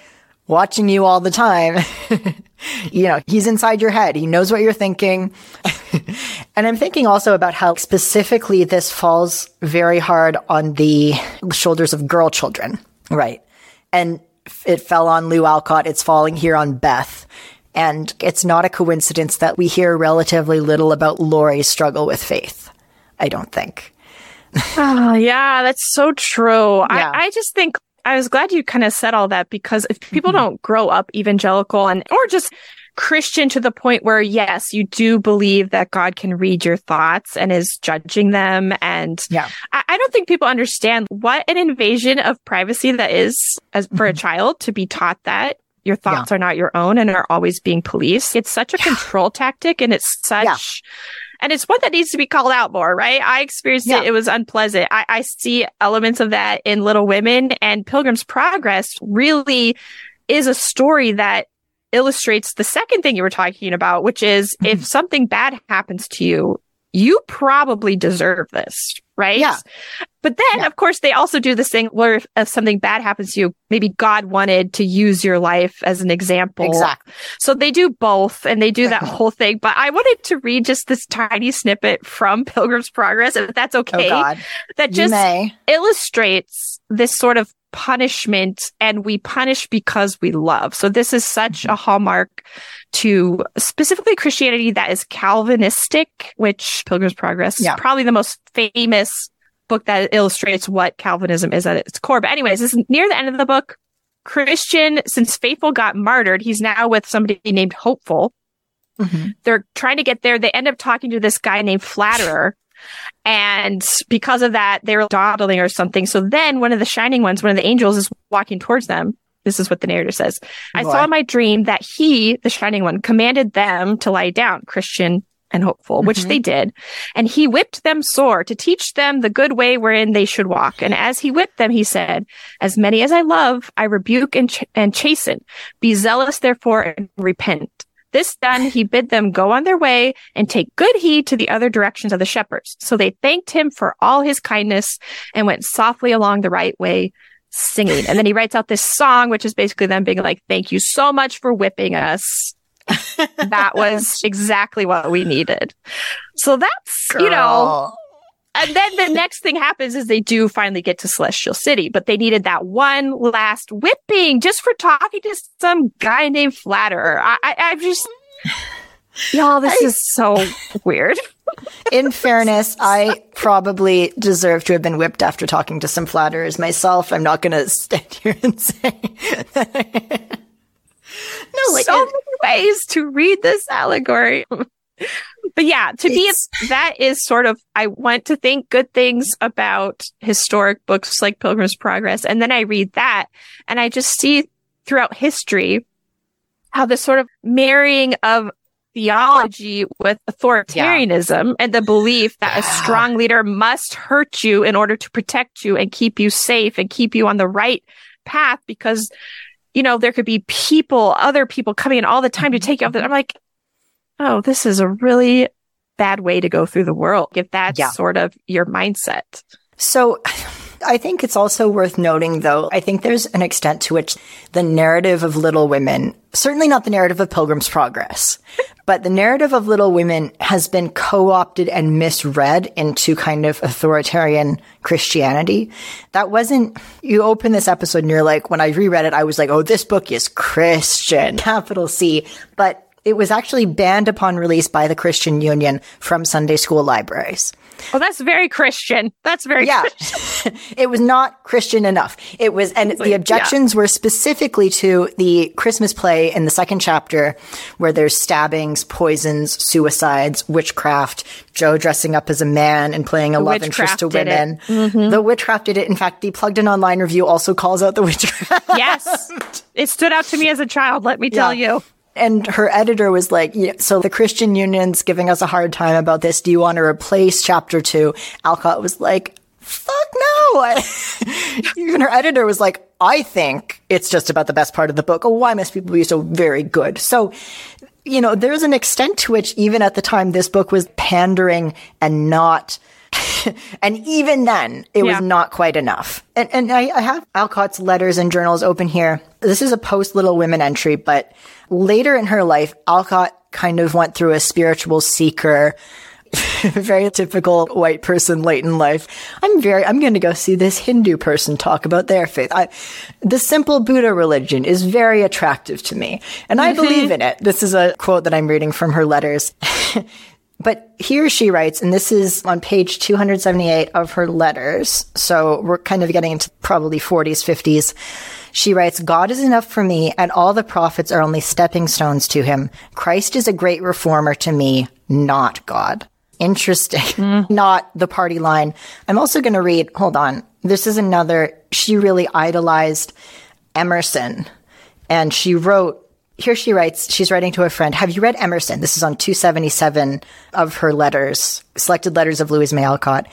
A: watching you all the time. you know, he's inside your head. He knows what you're thinking. and I'm thinking also about how specifically this falls very hard on the shoulders of girl children, right? And it fell on Lou Alcott. It's falling here on Beth. And it's not a coincidence that we hear relatively little about Laurie's struggle with faith. I don't think.
B: oh, yeah, that's so true. Yeah. I, I just think I was glad you kind of said all that because if people mm-hmm. don't grow up evangelical and, or just Christian to the point where, yes, you do believe that God can read your thoughts and is judging them. And yeah. I, I don't think people understand what an invasion of privacy that is as for mm-hmm. a child to be taught that your thoughts yeah. are not your own and are always being policed. It's such a yeah. control tactic and it's such and it's one that needs to be called out more, right? I experienced yeah. it. It was unpleasant. I, I see elements of that in Little Women and Pilgrim's Progress really is a story that illustrates the second thing you were talking about, which is if mm-hmm. something bad happens to you, you probably deserve this, right?
A: Yeah.
B: But then, yeah. of course, they also do this thing where if, if, something bad happens to you, maybe God wanted to use your life as an example.
A: Exactly.
B: So they do both and they do that whole thing. But I wanted to read just this tiny snippet from Pilgrim's Progress, if that's okay.
A: Oh
B: that just illustrates this sort of punishment and we punish because we love. So this is such a hallmark to specifically Christianity that is Calvinistic, which Pilgrim's Progress yeah. is probably the most famous book that illustrates what Calvinism is at its core. But anyways, this is near the end of the book. Christian, since Faithful got martyred, he's now with somebody named Hopeful. Mm-hmm. They're trying to get there. They end up talking to this guy named Flatterer. And because of that, they are dawdling or something. So then one of the shining ones, one of the angels is walking towards them. This is what the narrator says. I saw in my dream that he, the shining one, commanded them to lie down. Christian and hopeful, mm-hmm. which they did. And he whipped them sore to teach them the good way wherein they should walk. And as he whipped them, he said, as many as I love, I rebuke and, ch- and chasten. Be zealous, therefore, and repent. This done, he bid them go on their way and take good heed to the other directions of the shepherds. So they thanked him for all his kindness and went softly along the right way singing. And then he writes out this song, which is basically them being like, thank you so much for whipping us. that was exactly what we needed. So that's, Girl. you know, and then the next thing happens is they do finally get to Celestial City, but they needed that one last whipping just for talking to some guy named Flatterer. I, I, I just, y'all, this I, is so weird.
A: In fairness, I probably deserve to have been whipped after talking to some flatterers myself. I'm not going to stand here and say. no,
B: like so it, many ways to read this allegory. But yeah, to me, that is sort of, I want to think good things about historic books like Pilgrim's Progress. And then I read that and I just see throughout history how this sort of marrying of theology with authoritarianism yeah. and the belief that a strong leader must hurt you in order to protect you and keep you safe and keep you on the right path because you know there could be people other people coming in all the time to mm-hmm. take you off the, i'm like oh this is a really bad way to go through the world if that's yeah. sort of your mindset
A: so I think it's also worth noting, though, I think there's an extent to which the narrative of Little Women, certainly not the narrative of Pilgrim's Progress, but the narrative of Little Women has been co-opted and misread into kind of authoritarian Christianity. That wasn't, you open this episode and you're like, when I reread it, I was like, oh, this book is Christian, capital C. But it was actually banned upon release by the Christian Union from Sunday school libraries.
B: Oh, that's very Christian. That's very
A: yeah. it was not Christian enough. It was, and the objections yeah. were specifically to the Christmas play in the second chapter, where there's stabbings, poisons, suicides, witchcraft, Jo dressing up as a man and playing a the love interest to women. Mm-hmm. The witchcraft did it. In fact, the plugged in online review also calls out the witchcraft.
B: Yes. It stood out to me as a child, let me tell yeah. you.
A: And her editor was like, yeah, so the Christian Union's giving us a hard time about this. Do you want to replace chapter two? Alcott was like, fuck no. Even her editor was like, I think it's just about the best part of the book. Oh, why must people be so very good? So, you know, there's an extent to which even at the time this book was pandering and not and even then, it yeah. was not quite enough. And, and I, I have Alcott's letters and journals open here. This is a post Little Women entry, but later in her life, Alcott kind of went through a spiritual seeker, very typical white person late in life. I'm very, I'm going to go see this Hindu person talk about their faith. I, the simple Buddha religion is very attractive to me and I mm-hmm. believe in it. This is a quote that I'm reading from her letters. But here she writes, and this is on page 278 of her letters. So we're kind of getting into probably 40s, 50s. She writes, God is enough for me, and all the prophets are only stepping stones to him. Christ is a great reformer to me, not God. Interesting. Mm. not the party line. I'm also going to read, hold on. This is another, she really idolized Emerson. And she wrote, here she writes, she's writing to a friend, Have you read Emerson? This is on 277 of her letters, selected letters of Louise May Alcott.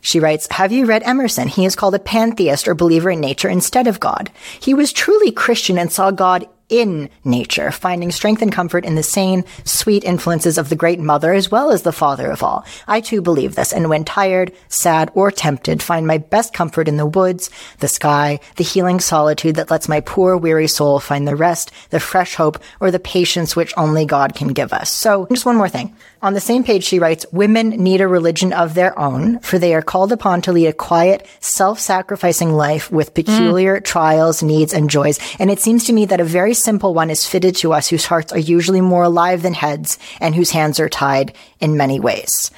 A: She writes, Have you read Emerson? He is called a pantheist or believer in nature instead of God. He was truly Christian and saw God in nature, finding strength and comfort in the sane, sweet influences of the great mother as well as the father of all. I too believe this, and when tired, sad, or tempted, find my best comfort in the woods, the sky, the healing solitude that lets my poor, weary soul find the rest, the fresh hope, or the patience which only God can give us. So, just one more thing. On the same page, she writes, Women need a religion of their own, for they are called upon to lead a quiet, self-sacrificing life with peculiar mm. trials, needs, and joys. And it seems to me that a very simple one is fitted to us whose hearts are usually more alive than heads and whose hands are tied in many ways.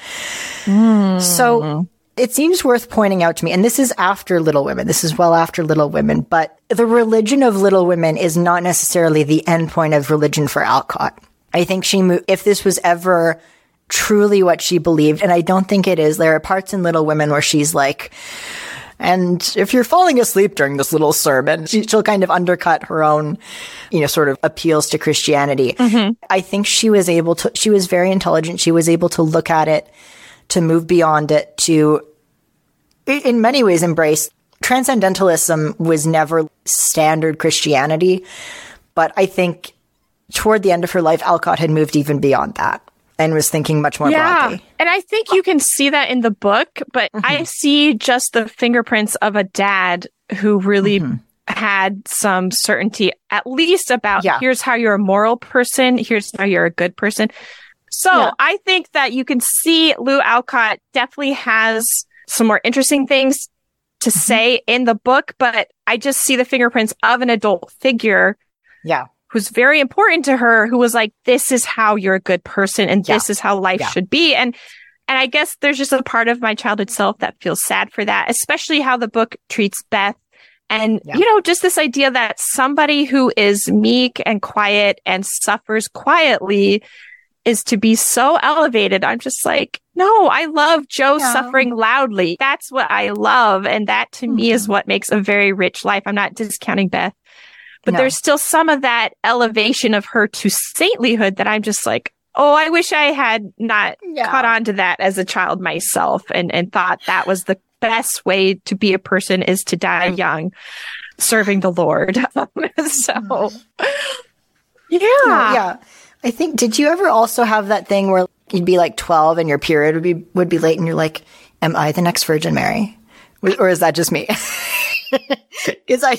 A: Mm. So, it seems worth pointing out to me, and this is after Little Women. This is well after Little Women, but the religion of Little Women is not necessarily the endpoint of religion for Alcott. I think she, mo- if this was ever truly what she believed, and I don't think it is, there are parts in Little Women where she's like, and if you're falling asleep during this little sermon, she, will kind of undercut her own, you know, sort of appeals to Christianity. Mm-hmm. I think she was able to, she was very intelligent. She was able to look at it, to move beyond it, to, in many ways, embrace transcendentalism was never standard Christianity. But I think toward the end of her life, Alcott had moved even beyond that and was thinking much more yeah. broadly.
B: And I think you can see that in the book, but mm-hmm. I see just the fingerprints of a dad who really mm-hmm. had some certainty, at least about yeah. here's how you're a moral person, here's how you're a good person. So yeah. I think that you can see Lou Alcott definitely has some more interesting things to mm-hmm. say in the book, but I just see the fingerprints of an adult figure.
A: Yeah.
B: Who's very important to her, who was like, this is how you're a good person and yeah. this is how life yeah. should be. And, and I guess there's just a part of my childhood self that feels sad for that, especially how the book treats Beth. And, yeah. you know, just this idea that somebody who is meek and quiet and suffers quietly is to be so elevated. I'm just like, no, I love Jo yeah. suffering loudly. That's what I love. And that to mm-hmm. me is mm-hmm. what makes a very rich life. I'm not discounting Beth, but no. there's still some of that elevation of her to saintlyhood that I'm just like, oh, I wish I had not yeah. caught on to that as a child myself and, and thought that was the best way to be a person is to die young serving the Lord. so, mm-hmm. yeah.
A: Yeah. I think, did you ever also have that thing where you'd be like 12 and your period would be, would be late and you're like, am I the next Virgin Mary? Or is that just me? Because I,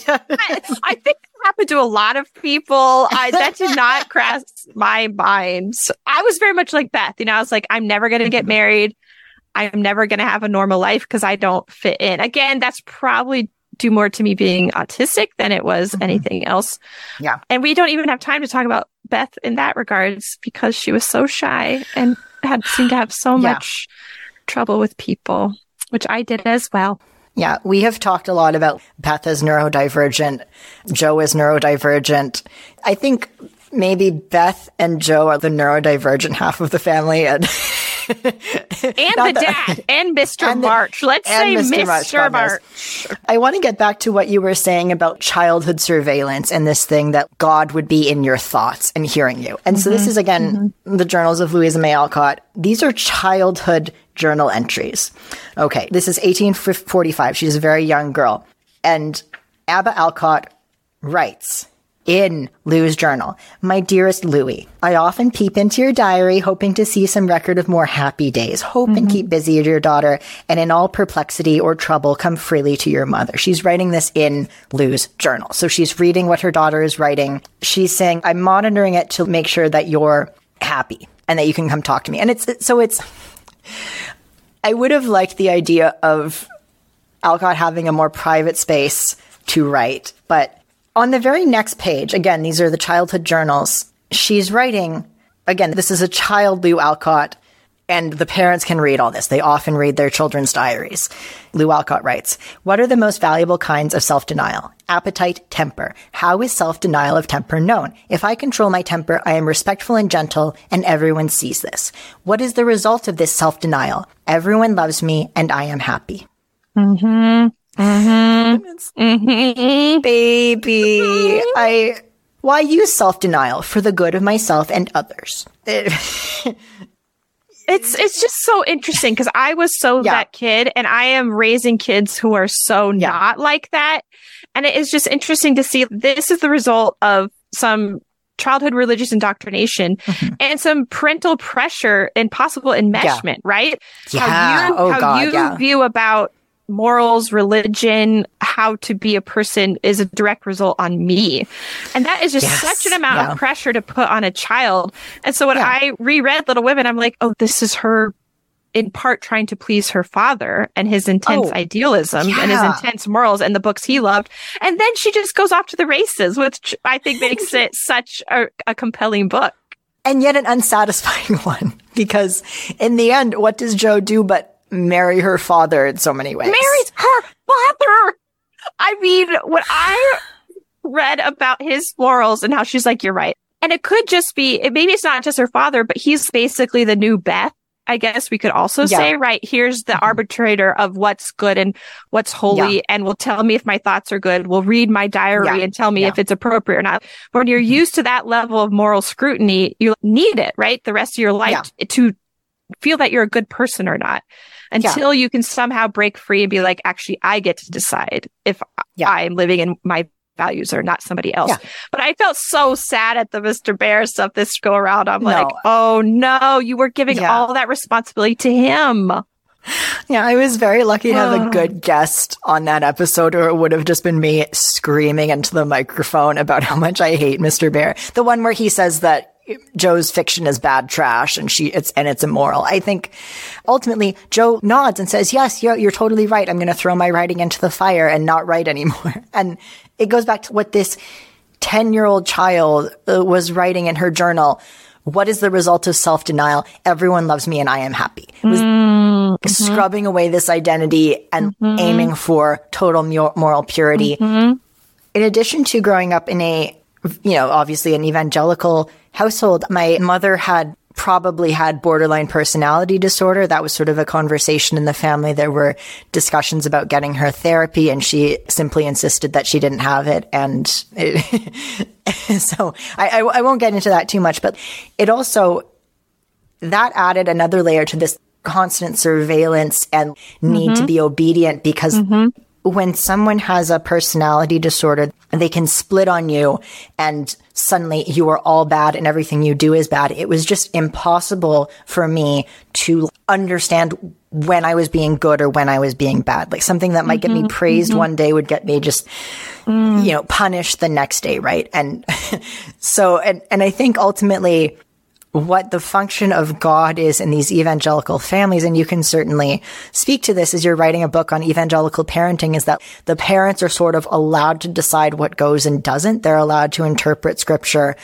B: I think happened to a lot of people. I, that did not cross my mind. I was very much like Beth. You know, I was like, I'm never going to get married. I'm never going to have a normal life because I don't fit in. Again, that's probably due more to me being autistic than it was mm-hmm. anything else.
A: Yeah.
B: And we don't even have time to talk about Beth in that regards because she was so shy and had seemed to have so yeah. much trouble with people, which I did as well.
A: Yeah, we have talked a lot about Beth as neurodivergent, Jo is neurodivergent. I think maybe Beth and Jo are the neurodivergent half of the family and
B: and the dad and Mr. And March. The, Let's say Mr. Mr. March. March.
A: I want to get back to what you were saying about childhood surveillance and this thing that God would be in your thoughts and hearing you. And mm-hmm. so this mm-hmm. is again mm-hmm. the journals of Louisa May Alcott. These are childhood journal entries. Okay, this is 1845. She's a very young girl. And Abba Alcott writes, in Lou's journal. My dearest Louie, I often peep into your diary hoping to see some record of more happy days. Hope mm-hmm. and keep busy your daughter and in all perplexity or trouble come freely to your mother. She's writing this in Lou's journal. So she's reading what her daughter is writing. She's saying, I'm monitoring it to make sure that you're happy and that you can come talk to me. And it's, so it's, I would have liked the idea of Alcott having a more private space to write, but on the very next page, again, these are the childhood journals. She's writing, again, this is a child Lou Alcott, and the parents can read all this. They often read their children's diaries. Lou Alcott writes, What are the most valuable kinds of self denial? Appetite, temper. How is self denial of temper known? If I control my temper, I am respectful and gentle, and everyone sees this. What is the result of this self denial? Everyone loves me, and I am happy.
B: Mm-hmm. Mm-hmm.
A: mm-hmm. Baby, I. Why use self denial for the good of myself and others?
B: it's it's just so interesting because I was so yeah. that kid, and I am raising kids who are so yeah. not like that, and it is just interesting to see. This is the result of some childhood religious indoctrination mm-hmm. and some parental pressure and possible enmeshment, yeah. right?
A: Yeah. How you, oh, how God, you
B: yeah. view about morals, religion, how to be a person is a direct result on me. And that is just yes. such an amount yeah. of pressure to put on a child. And so when yeah. I reread Little Women, I'm like, oh, this is her in part trying to please her father and his intense oh, idealism yeah. and his intense morals and the books he loved. And then she just goes off to the races, which I think makes it such a, a compelling book.
A: And yet an unsatisfying one because in the end, what does Jo do but marry her father in so many ways.
B: Marries her father. I mean, when I read about his morals and how she's like, you're right. And it could just be, it, maybe it's not just her father, but he's basically the new Beth. I guess we could also yeah. say, right, here's the mm-hmm. arbitrator of what's good and what's holy yeah. and will tell me if my thoughts are good, will read my diary yeah. and tell me if it's appropriate or not. When you're mm-hmm. used to that level of moral scrutiny, you need it, right? The rest of your life to feel that you're a good person or not until yeah. you can somehow break free and be like, actually, I get to decide if yeah. I'm living in my values or not somebody else. Yeah. But I felt so sad at the Mr. Bhaer stuff this go around. I'm no. like, oh no, you were giving all that responsibility to him.
A: Yeah, I was very lucky to have a good guest on that episode, or it would have just been me screaming into the microphone about how much I hate Mr. Bhaer. The one where he says that Jo's fiction is bad trash and she it's and it's immoral. I think ultimately Jo nods and says, "Yes, you're, you're totally right. I'm going to throw my writing into the fire and not write anymore." And it goes back to what this 10-year-old child uh, was writing in her journal. What is the result of self-denial? Everyone loves me and I am happy. It was mm-hmm. scrubbing away this identity and mm-hmm. aiming for total moral purity. Mm-hmm. In addition to growing up in a you know, obviously an evangelical household, my mother had probably had borderline personality disorder. That was sort of a conversation in the family. There were discussions about getting her therapy and she simply insisted that she didn't have it. And it, so I, I, I won't get into that too much, but it also, that added another layer to this constant surveillance and need mm-hmm. to be obedient because mm-hmm when someone has a personality disorder, they can split on you and suddenly you are all bad and everything you do is bad. It was just impossible for me to understand when I was being good or when I was being bad. Like something that might mm-hmm, get me mm-hmm, praised mm-hmm. one day would get me just, mm. you know, punished the next day. Right. And so, and, and I think ultimately, what the function of God is in these evangelical families. And you can certainly speak to this as you're writing a book on evangelical parenting is that the parents are sort of allowed to decide what goes and doesn't. They're allowed to interpret scripture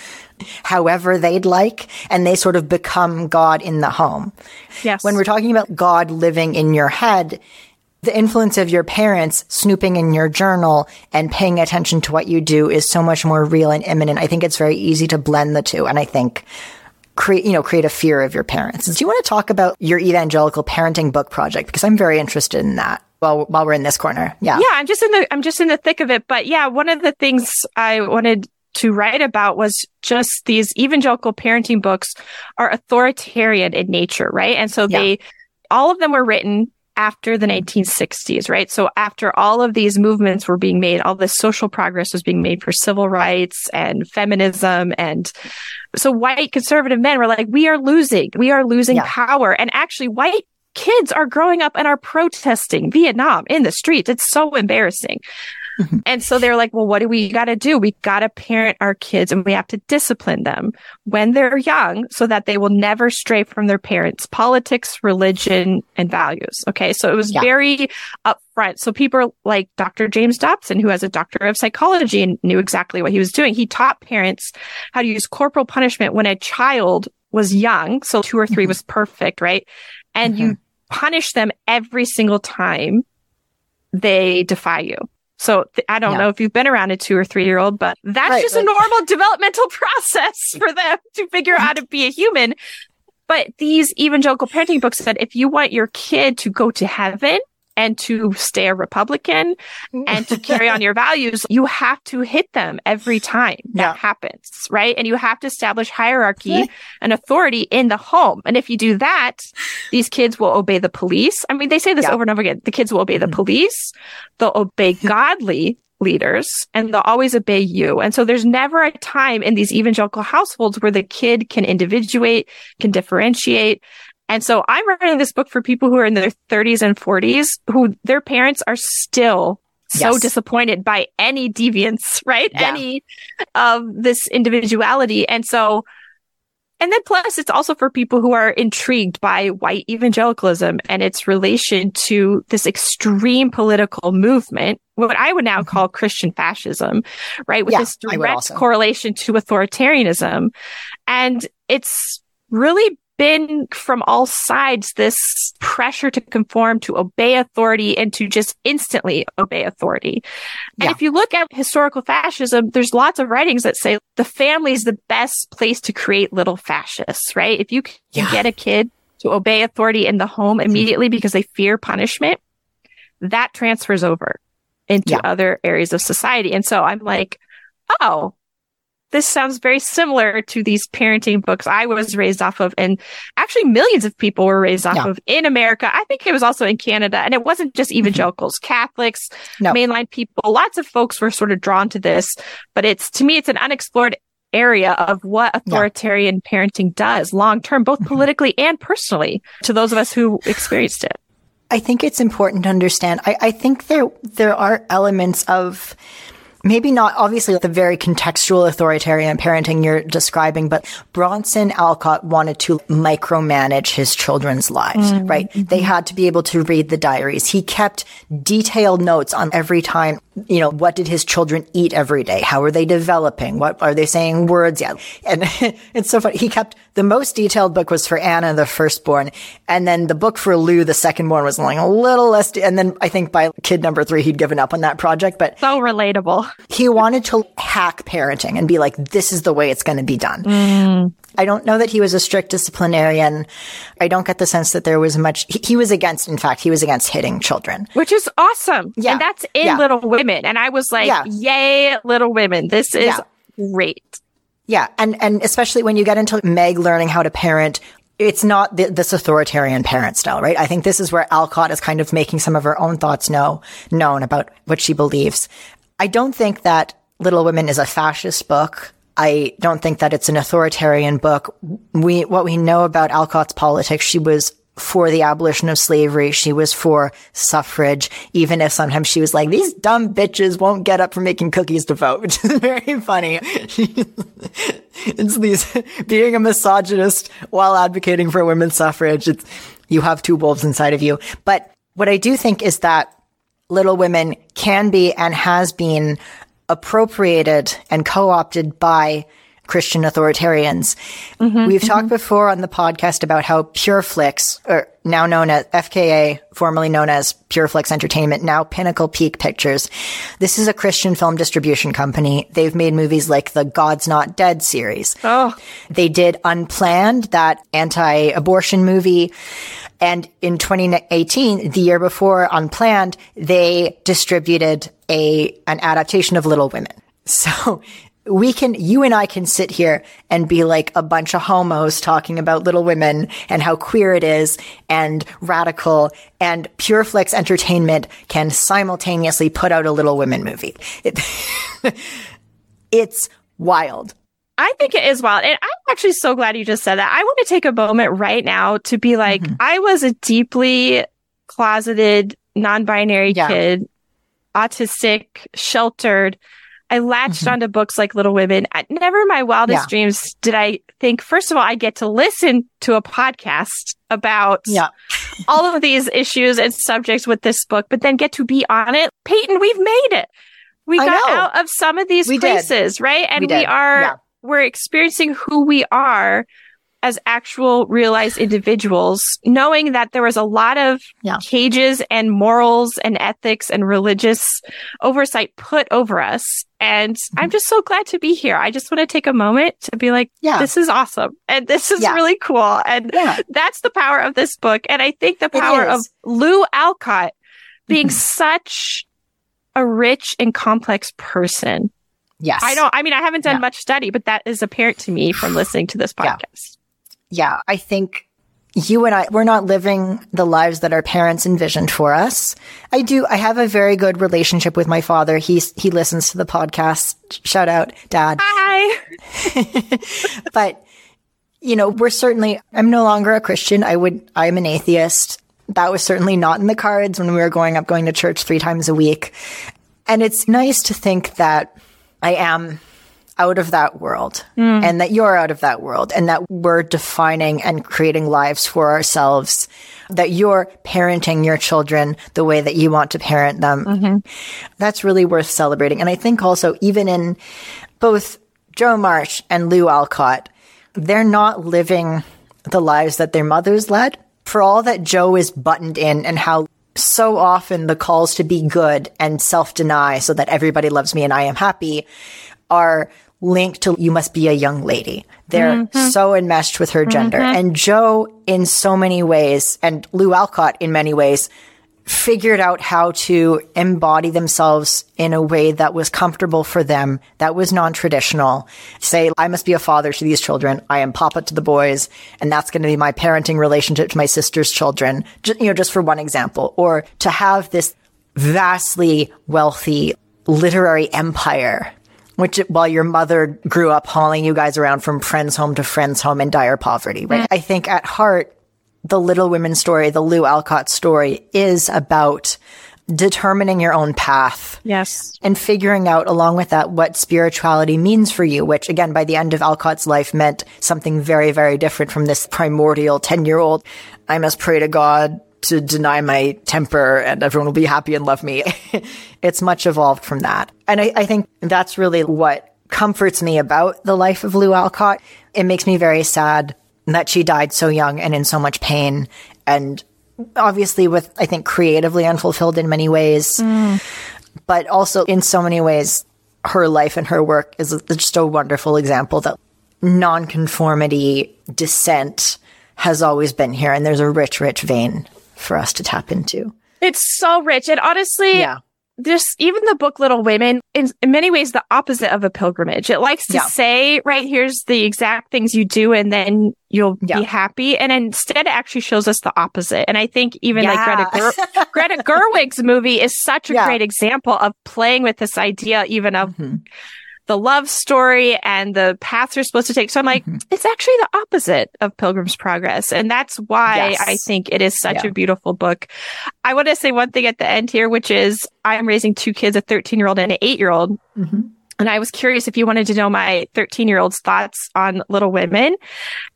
A: however they'd like, and they sort of become God in the home.
B: Yes.
A: When we're talking about God living in your head, the influence of your parents snooping in your journal and paying attention to what you do is so much more real and imminent. I think it's very easy to blend the two. And I think create, you know, create a fear of your parents. Do you want to talk about your evangelical parenting book project? Because I'm very interested in that while, while we're in this corner. Yeah.
B: Yeah. I'm just in the, I'm just in the thick of it. But yeah, one of the things I wanted to write about was just these evangelical parenting books are authoritarian in nature, right? And so yeah. they, all of them were written after the 1960s, right? So after all of these movements were being made, all this social progress was being made for civil rights and feminism. And so white conservative men were like, we are losing, we are losing yeah. power. And actually white kids are growing up and are protesting Vietnam in the streets. It's so embarrassing. And so they're like, well, what do we got to do? We got to parent our kids and we have to discipline them when they're young so that they will never stray from their parents' politics, religion, and values. Okay. So it was yeah. very upfront. So people like Dr. James Dobson, who has a doctor of psychology and knew exactly what he was doing. He taught parents how to use corporal punishment when a child was young. So two or 3 mm-hmm. was perfect, right? And mm-hmm. you punish them every single time they defy you. So th- I don't yeah. know if you've been around a two or three year old, but that's right, just right. a normal developmental process for them to figure out how to be a human. But these evangelical parenting books said if you want your kid to go to heaven, and to stay a Republican and to carry on your values, you have to hit them every time that yeah. happens, right? And you have to establish hierarchy and authority in the home. And if you do that, these kids will obey the police. I mean, they say this yeah. over and over again. The kids will obey the mm-hmm. police. They'll obey godly leaders and they'll always obey you. And so there's never a time in these evangelical households where the kid can individuate, can differentiate, and so I'm writing this book for people who are in their 30s and 40s who their parents are still so yes. disappointed by any deviance, right? Yeah. Any of this individuality. And so, and then plus it's also for people who are intrigued by white evangelicalism and its relation to this extreme political movement, what I would now mm-hmm. call Christian fascism, right? With yeah, this direct correlation to authoritarianism. And it's really been from all sides this pressure to conform, to obey authority, and to just instantly obey authority. Yeah. And if you look at historical fascism, there's lots of writings that say the family is the best place to create little fascists, right? If you can yeah. get a kid to obey authority in the home immediately because they fear punishment, that transfers over into yeah. other areas of society. And so I'm like, oh, this sounds very similar to these parenting books I was raised off of. And actually millions of people were raised off yeah. of in America. I think it was also in Canada. And it wasn't just mm-hmm. evangelicals, Catholics, no. mainline people. Lots of folks were sort of drawn to this, but it's, to me, it's an unexplored area of what authoritarian yeah. parenting does long term, both mm-hmm. politically and personally to those of us who experienced it.
A: I think it's important to understand. I, I think there there are elements of maybe not obviously the very contextual authoritarian parenting you're describing, but Bronson Alcott wanted to micromanage his children's lives, mm-hmm. right? They had to be able to read the diaries. He kept detailed notes on every time, you know, what did his children eat every day? How are they developing? What are they saying words yet? And it's so funny. He kept the most detailed book was for Anna, the firstborn. And then the book for Lou, the secondborn was like a little less. De- and then I think by kid number three, he'd given up on that project, but
B: so relatable.
A: He wanted to hack parenting and be like, this is the way it's going to be done. Mm. I don't know that he was a strict disciplinarian. I don't get the sense that there was much. He, he, was against, in fact, he was against hitting children,
B: which is awesome. Yeah. And that's in yeah. Little Women. And I was like, yeah. yay, Little Women. This is yeah. great.
A: Yeah. And, and especially when you get into Meg learning how to parent, it's not the, this authoritarian parent style, right? I think this is where Alcott is kind of making some of her own thoughts know, known about what she believes. I don't think that Little Women is a fascist book. I don't think that it's an authoritarian book. We, what we know about Alcott's politics, she was for the abolition of slavery. She was for suffrage, even if sometimes she was like, these dumb bitches won't get up for making cookies to vote, which is very funny. it's these, being a misogynist while advocating for women's suffrage. It's, you have two wolves inside of you. But what I do think is that Little Women can be and has been appropriated and co-opted by Christian authoritarians. Mm-hmm, We've mm-hmm. talked before on the podcast about how PureFlix, or now known as FKA, formerly known as PureFlix Entertainment, now Pinnacle Peak Pictures. This is a Christian film distribution company. They've made movies like the God's Not Dead series.
B: Oh.
A: They did Unplanned, that anti-abortion movie. And in 2018, the year before Unplanned, they distributed a, an adaptation of Little Women. So we can, you and I can sit here and be like a bunch of homos talking about Little Women and how queer it is and radical and PureFlix Entertainment can simultaneously put out a Little Women movie. It, it's wild.
B: I think it is wild. And I'm actually so glad you just said that. I want to take a moment right now to be like, mm-hmm. I was a deeply closeted, non binary yeah. kid, autistic, sheltered. I latched mm-hmm. onto books like Little Women. I, never in my wildest yeah. dreams did I think, first of all, I get to listen to a podcast about
A: yeah.
B: all of these issues and subjects with this book, but then get to be on it. Peyton, we've made it. We got out of some of these we places, did. right? And we, we are yeah we're experiencing who we are as actual realized individuals, knowing that there was a lot of yeah. cages and morals and ethics and religious oversight put over us. And mm-hmm. I'm just so glad to be here. I just want to take a moment to be like, yeah. this is awesome. And this is yeah. really cool. And yeah. that's the power of this book. And I think the power of Lou Alcott being mm-hmm. such a rich and complex person
A: Yes.
B: I don't, I mean, I haven't done yeah. much study, but that is apparent to me from listening to this podcast.
A: Yeah. yeah. I think you and I, we're not living the lives that our parents envisioned for us. I do, I have a very good relationship with my father. He's, he listens to the podcast. Shout out, dad.
B: Hi.
A: but, you know, we're certainly, I'm no longer a Christian. I would, I'm an atheist. That was certainly not in the cards when we were growing up, going to church three times a week. And it's nice to think that I am out of that world mm. and that you're out of that world and that we're defining and creating lives for ourselves, that you're parenting your children the way that you want to parent them. Mm-hmm. That's really worth celebrating. And I think also even in both Jo March and Lou Alcott, they're not living the lives that their mothers led. For all that Jo is buttoned in and how so often the calls to be good and self deny so that everybody loves me and I am happy are linked to you must be a young lady. They're mm-hmm. so enmeshed with her gender. Mm-hmm. And Jo, in so many ways, and Lou Alcott in many ways, figured out how to embody themselves in a way that was comfortable for them, that was non-traditional. Say, I must be a father to these children. I am papa to the boys, and that's going to be my parenting relationship to my sister's children. Just, you know, just for one example, or to have this vastly wealthy literary empire which while your mother grew up hauling you guys around from friend's home to friend's home in dire poverty, right? Mm. I think at heart, the Little Women story, the Lou Alcott story is about determining your own path.
B: Yes.
A: And figuring out along with that what spirituality means for you, which again, by the end of Alcott's life meant something very, very different from this primordial 10 year old. I must pray to God to deny my temper and everyone will be happy and love me. it's much evolved from that. And I, I think that's really what comforts me about the life of Lou Alcott. It makes me very sad that she died so young and in so much pain and obviously with, I think, creatively unfulfilled in many ways, mm. but also in so many ways, her life and her work is just a wonderful example that nonconformity, dissent has always been here. And there's a rich, rich vein for us to tap into.
B: It's so rich. And honestly, yeah this even the book Little Women in, in many ways the opposite of a pilgrimage. It likes to yeah. say, right, here's the exact things you do and then you'll yeah. be happy. And instead it actually shows us the opposite. And I think even yeah. like Greta, Ger- Greta Gerwig's movie is such a great example of playing with this idea even of mm-hmm the love story and the paths you're supposed to take. So I'm like, mm-hmm. it's actually the opposite of Pilgrim's Progress. And that's why yes. I think it is such yeah. a beautiful book. I want to say one thing at the end here, which is I'm raising two kids, a 13 year old and an eight year old. Mm-hmm. And I was curious if you wanted to know my 13 year old's thoughts on Little Women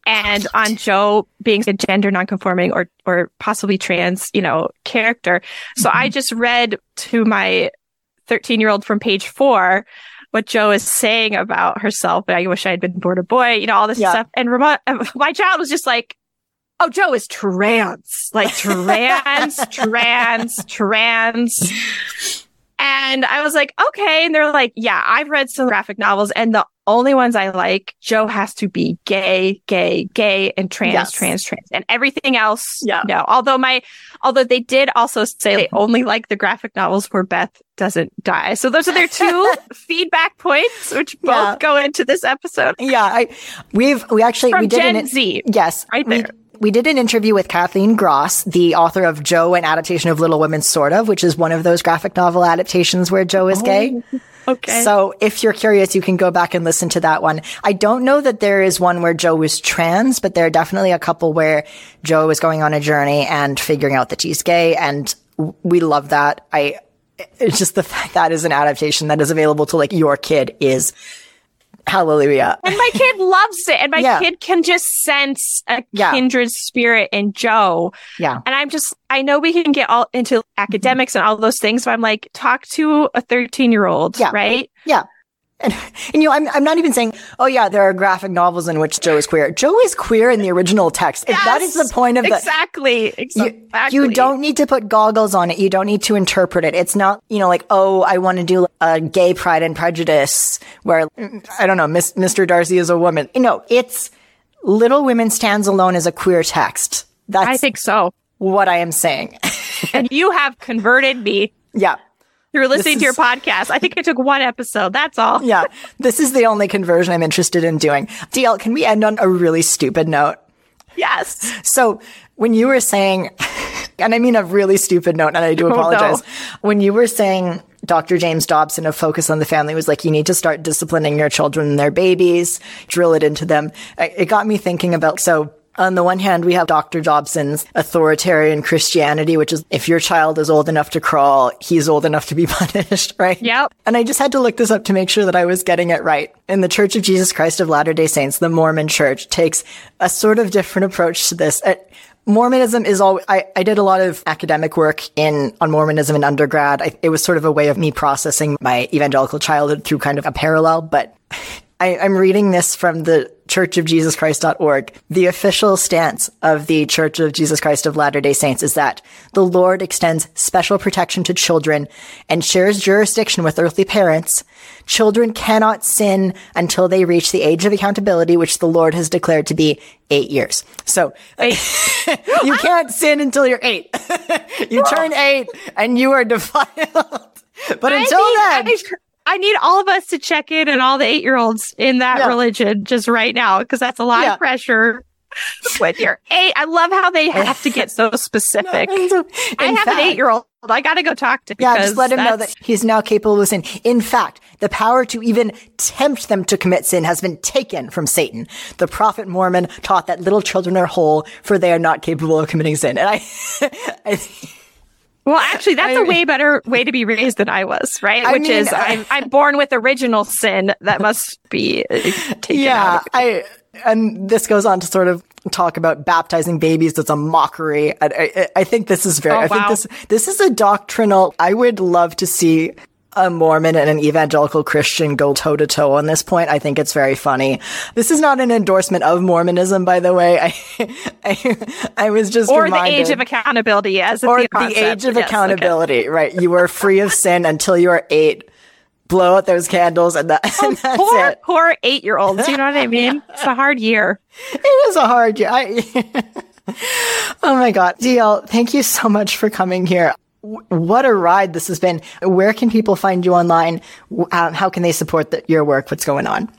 B: and on Jo being a gender nonconforming or, or possibly trans, you know, character. So mm-hmm. I just read to my 13 year old from page four what Jo is saying about herself. I wish I had been born a boy, you know, all this yeah. stuff. And Ramon, my child was just like, oh, Jo is trans, like trans, trans, trans. And I was like, okay. And they're like, yeah, I've read some graphic novels and the only ones I like, Jo has to be gay, gay, gay, and trans, yes. trans, trans, and everything else. Yeah. No. Although my, although they did also say they only like the graphic novels where Beth doesn't die. So those are their two feedback points, which both yeah. go into this episode.
A: Yeah. I, we've, we actually,
B: From
A: we did
B: Gen
A: an,
B: Z.
A: Yes.
B: Right there.
A: We, we did an interview with Kathleen Gros, the author of Jo, an adaptation of Little Women, sort of, which is one of those graphic novel adaptations where Jo is oh. gay.
B: Okay.
A: So if you're curious, you can go back and listen to that one. I don't know that there is one where Jo is trans, but there are definitely a couple where Jo is going on a journey and figuring out that she's gay. And we love that. I, it's just the fact that is an adaptation that is available to like your kid is Hallelujah.
B: And my kid loves it. And my yeah. kid can just sense a yeah. kindred spirit in Jo.
A: Yeah.
B: And I'm just, I know we can get all into mm-hmm. academics and all those things, but I'm like, talk to a 13 year old, yeah. right?
A: Yeah. And, and, you know, I'm, I'm not even saying, oh yeah, there are graphic novels in which Jo is queer. Jo is queer in the original text. Yes, that is the point of the
B: exactly. Exactly.
A: You, you, don't need to put goggles on it. You don't need to interpret it. It's not, you know, like, oh, I want to do a gay pride and prejudice where I don't know, Miss, Mr. Darcy is a woman. You know, it's Little Women stands alone as a queer text. That's
B: I think so.
A: What I am saying.
B: and you have converted me.
A: Yeah
B: through listening to your podcast. I think I took one episode. That's all.
A: yeah. This is the only conversion I'm interested in doing. DL, can we end on a really stupid note?
B: Yes.
A: So when you were saying, and I mean a really stupid note, and I do apologize. Oh, no. When you were saying Dr. James Dobson of Focus on the Family was like, you need to start disciplining your children and their babies, drill it into them. It got me thinking about, so on the one hand, we have Dr. Dobson's authoritarian Christianity, which is if your child is old enough to crawl, he's old enough to be punished, right?
B: Yep.
A: And I just had to look this up to make sure that I was getting it right. In the Church of Jesus Christ of Latter-day Saints, the Mormon church takes a sort of different approach to this. Uh, Mormonism is all, I, I did a lot of academic work in, on Mormonism in undergrad. I, it was sort of a way of me processing my evangelical childhood through kind of a parallel, but I, I'm reading this from the churchofjesuschrist.org. The official stance of the Church of Jesus Christ of Latter-day Saints is that the Lord extends special protection to children and shares jurisdiction with earthly parents. Children cannot sin until they reach the age of accountability, which the Lord has declared to be eight years. So you can't sin until you're eight. you turn eight and you are defiled. But until then,
B: I need all of us to check in and all the eight year olds in that yeah. religion just right now because that's a lot yeah. of pressure with your eight. I love how they have to get so specific. No, I have fact, an eight year old. I got to go talk to. Him.
A: Yeah, just let him know that he's now capable of sin. In fact, the power to even tempt them to commit sin has been taken from Satan. The prophet Mormon taught that little children are whole, for they are not capable of committing sin. And I, I
B: well, actually, that's I, a way better way to be raised than I was, right? I Which mean, is, I'm, I'm born with original sin that must be uh, taken yeah, out.
A: I and this goes on to sort of talk about baptizing babies as a mockery. I, I, I think this is very, oh, I think this, this is a doctrinal, I would love to see a Mormon and an evangelical Christian go toe to toe on this point. I think it's very funny. This is not an endorsement of Mormonism, by the way. I, I, I was just
B: or
A: reminded,
B: the age of accountability as
A: or the age of yes, accountability. Okay. Right, you are free of sin until you are eight blow out those candles and, that, oh, and that's oh,
B: poor,
A: it.
B: Poor eight year olds. You know what I mean? It's a hard year.
A: It is a hard year. I, oh my God. DL, thank you so much for coming here. What a ride this has been. Where can people find you online? Um, how can they support the, your work? What's going on?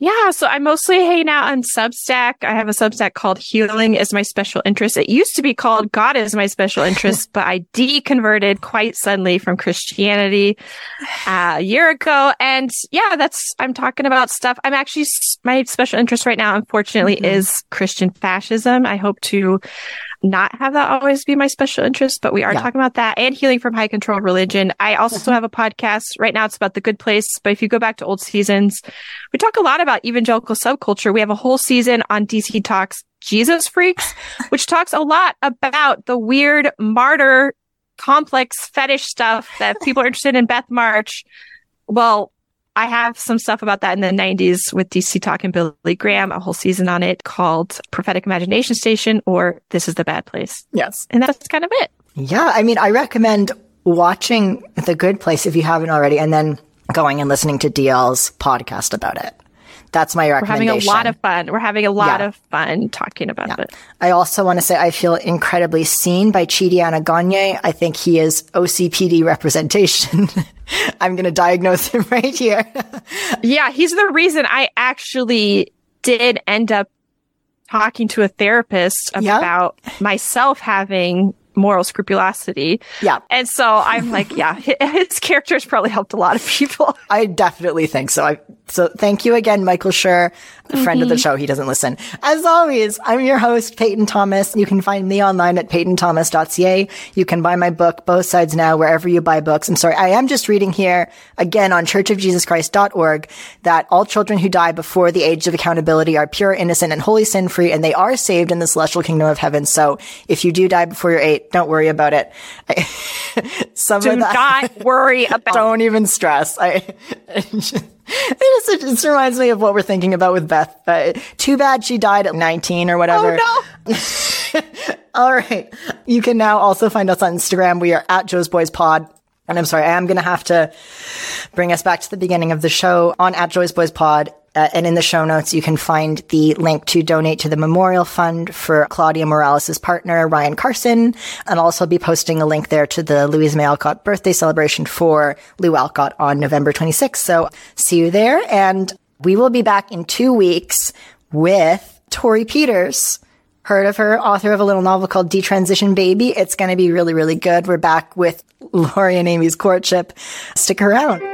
B: Yeah, so I mostly hang out on Substack. I have a Substack called Healing is My Special Interest. It used to be called God is My Special Interest, but I deconverted quite suddenly from Christianity uh, a year ago. And yeah, that's, I'm talking about stuff. I'm actually, my special interest right now, unfortunately, mm-hmm. is Christian fascism. I hope to not have that always be my special interest, but we are yeah. talking about that and healing from high control religion. I also mm-hmm. have a podcast right now. It's about the good place. But if you go back to old seasons, we talk a lot about evangelical subculture. We have a whole season on DC Talk's Jesus Freaks, which talks a lot about the weird martyr complex fetish stuff that people are interested in Beth March. Well, I have some stuff about that in the 90s with DC Talk and Billy Graham, a whole season on it called Prophetic Imagination Station or This is the Bad Place.
A: Yes.
B: And that's kind of it.
A: Yeah. I mean, I recommend watching The Good Place if you haven't already, and then going and listening to DL's podcast about it. That's my recommendation.
B: We're having a lot of fun. We're having a lot yeah. of fun talking about yeah. it.
A: I also want to say I feel incredibly seen by Chidi Gagne. I think he is OCPD representation. I'm going to diagnose him right here.
B: yeah, he's the reason I actually did end up talking to a therapist about yeah. myself having moral scrupulosity.
A: Yeah.
B: And so I'm like, yeah, his character has probably helped a lot of people.
A: I definitely think so. I, so thank you again, Michael Schur, a friend mm-hmm. of the mm-hmm. show. He doesn't listen. As always, I'm your host, Peyton Thomas. You can find me online at peytonthomas.ca. You can buy my book, Both Sides Now, wherever you buy books. I'm sorry. I am just reading here again on churchofjesuschrist.org that all children who die before the age of accountability are pure, innocent, and wholly sin free, and they are saved in the celestial kingdom of heaven. So if you do die before you're eight, don't worry about it.
B: Some do of that, not worry about.
A: Don't even stress. I. It, just, it just reminds me of what we're thinking about with Beth. Uh, too bad she died at 19 or whatever.
B: Oh,
A: no. All right. You can now also find us on Instagram. We are at Jo's Boys Pod. And I'm sorry, I am going to have to bring us back to the beginning of the show on at Jo's Boys Pod. Uh, and in the show notes, you can find the link to donate to the memorial fund for Claudia Morales' partner, Ryan Carson. And I'll also be posting a link there to the Louisa May Alcott birthday celebration for Lou Alcott on November 26th. So see you there. And we will be back in two weeks with Torrey Peters. Heard of her, author of a little novel called Detransition Baby. It's going to be really, really good. We're back with Laurie and Amy's courtship. Stick around.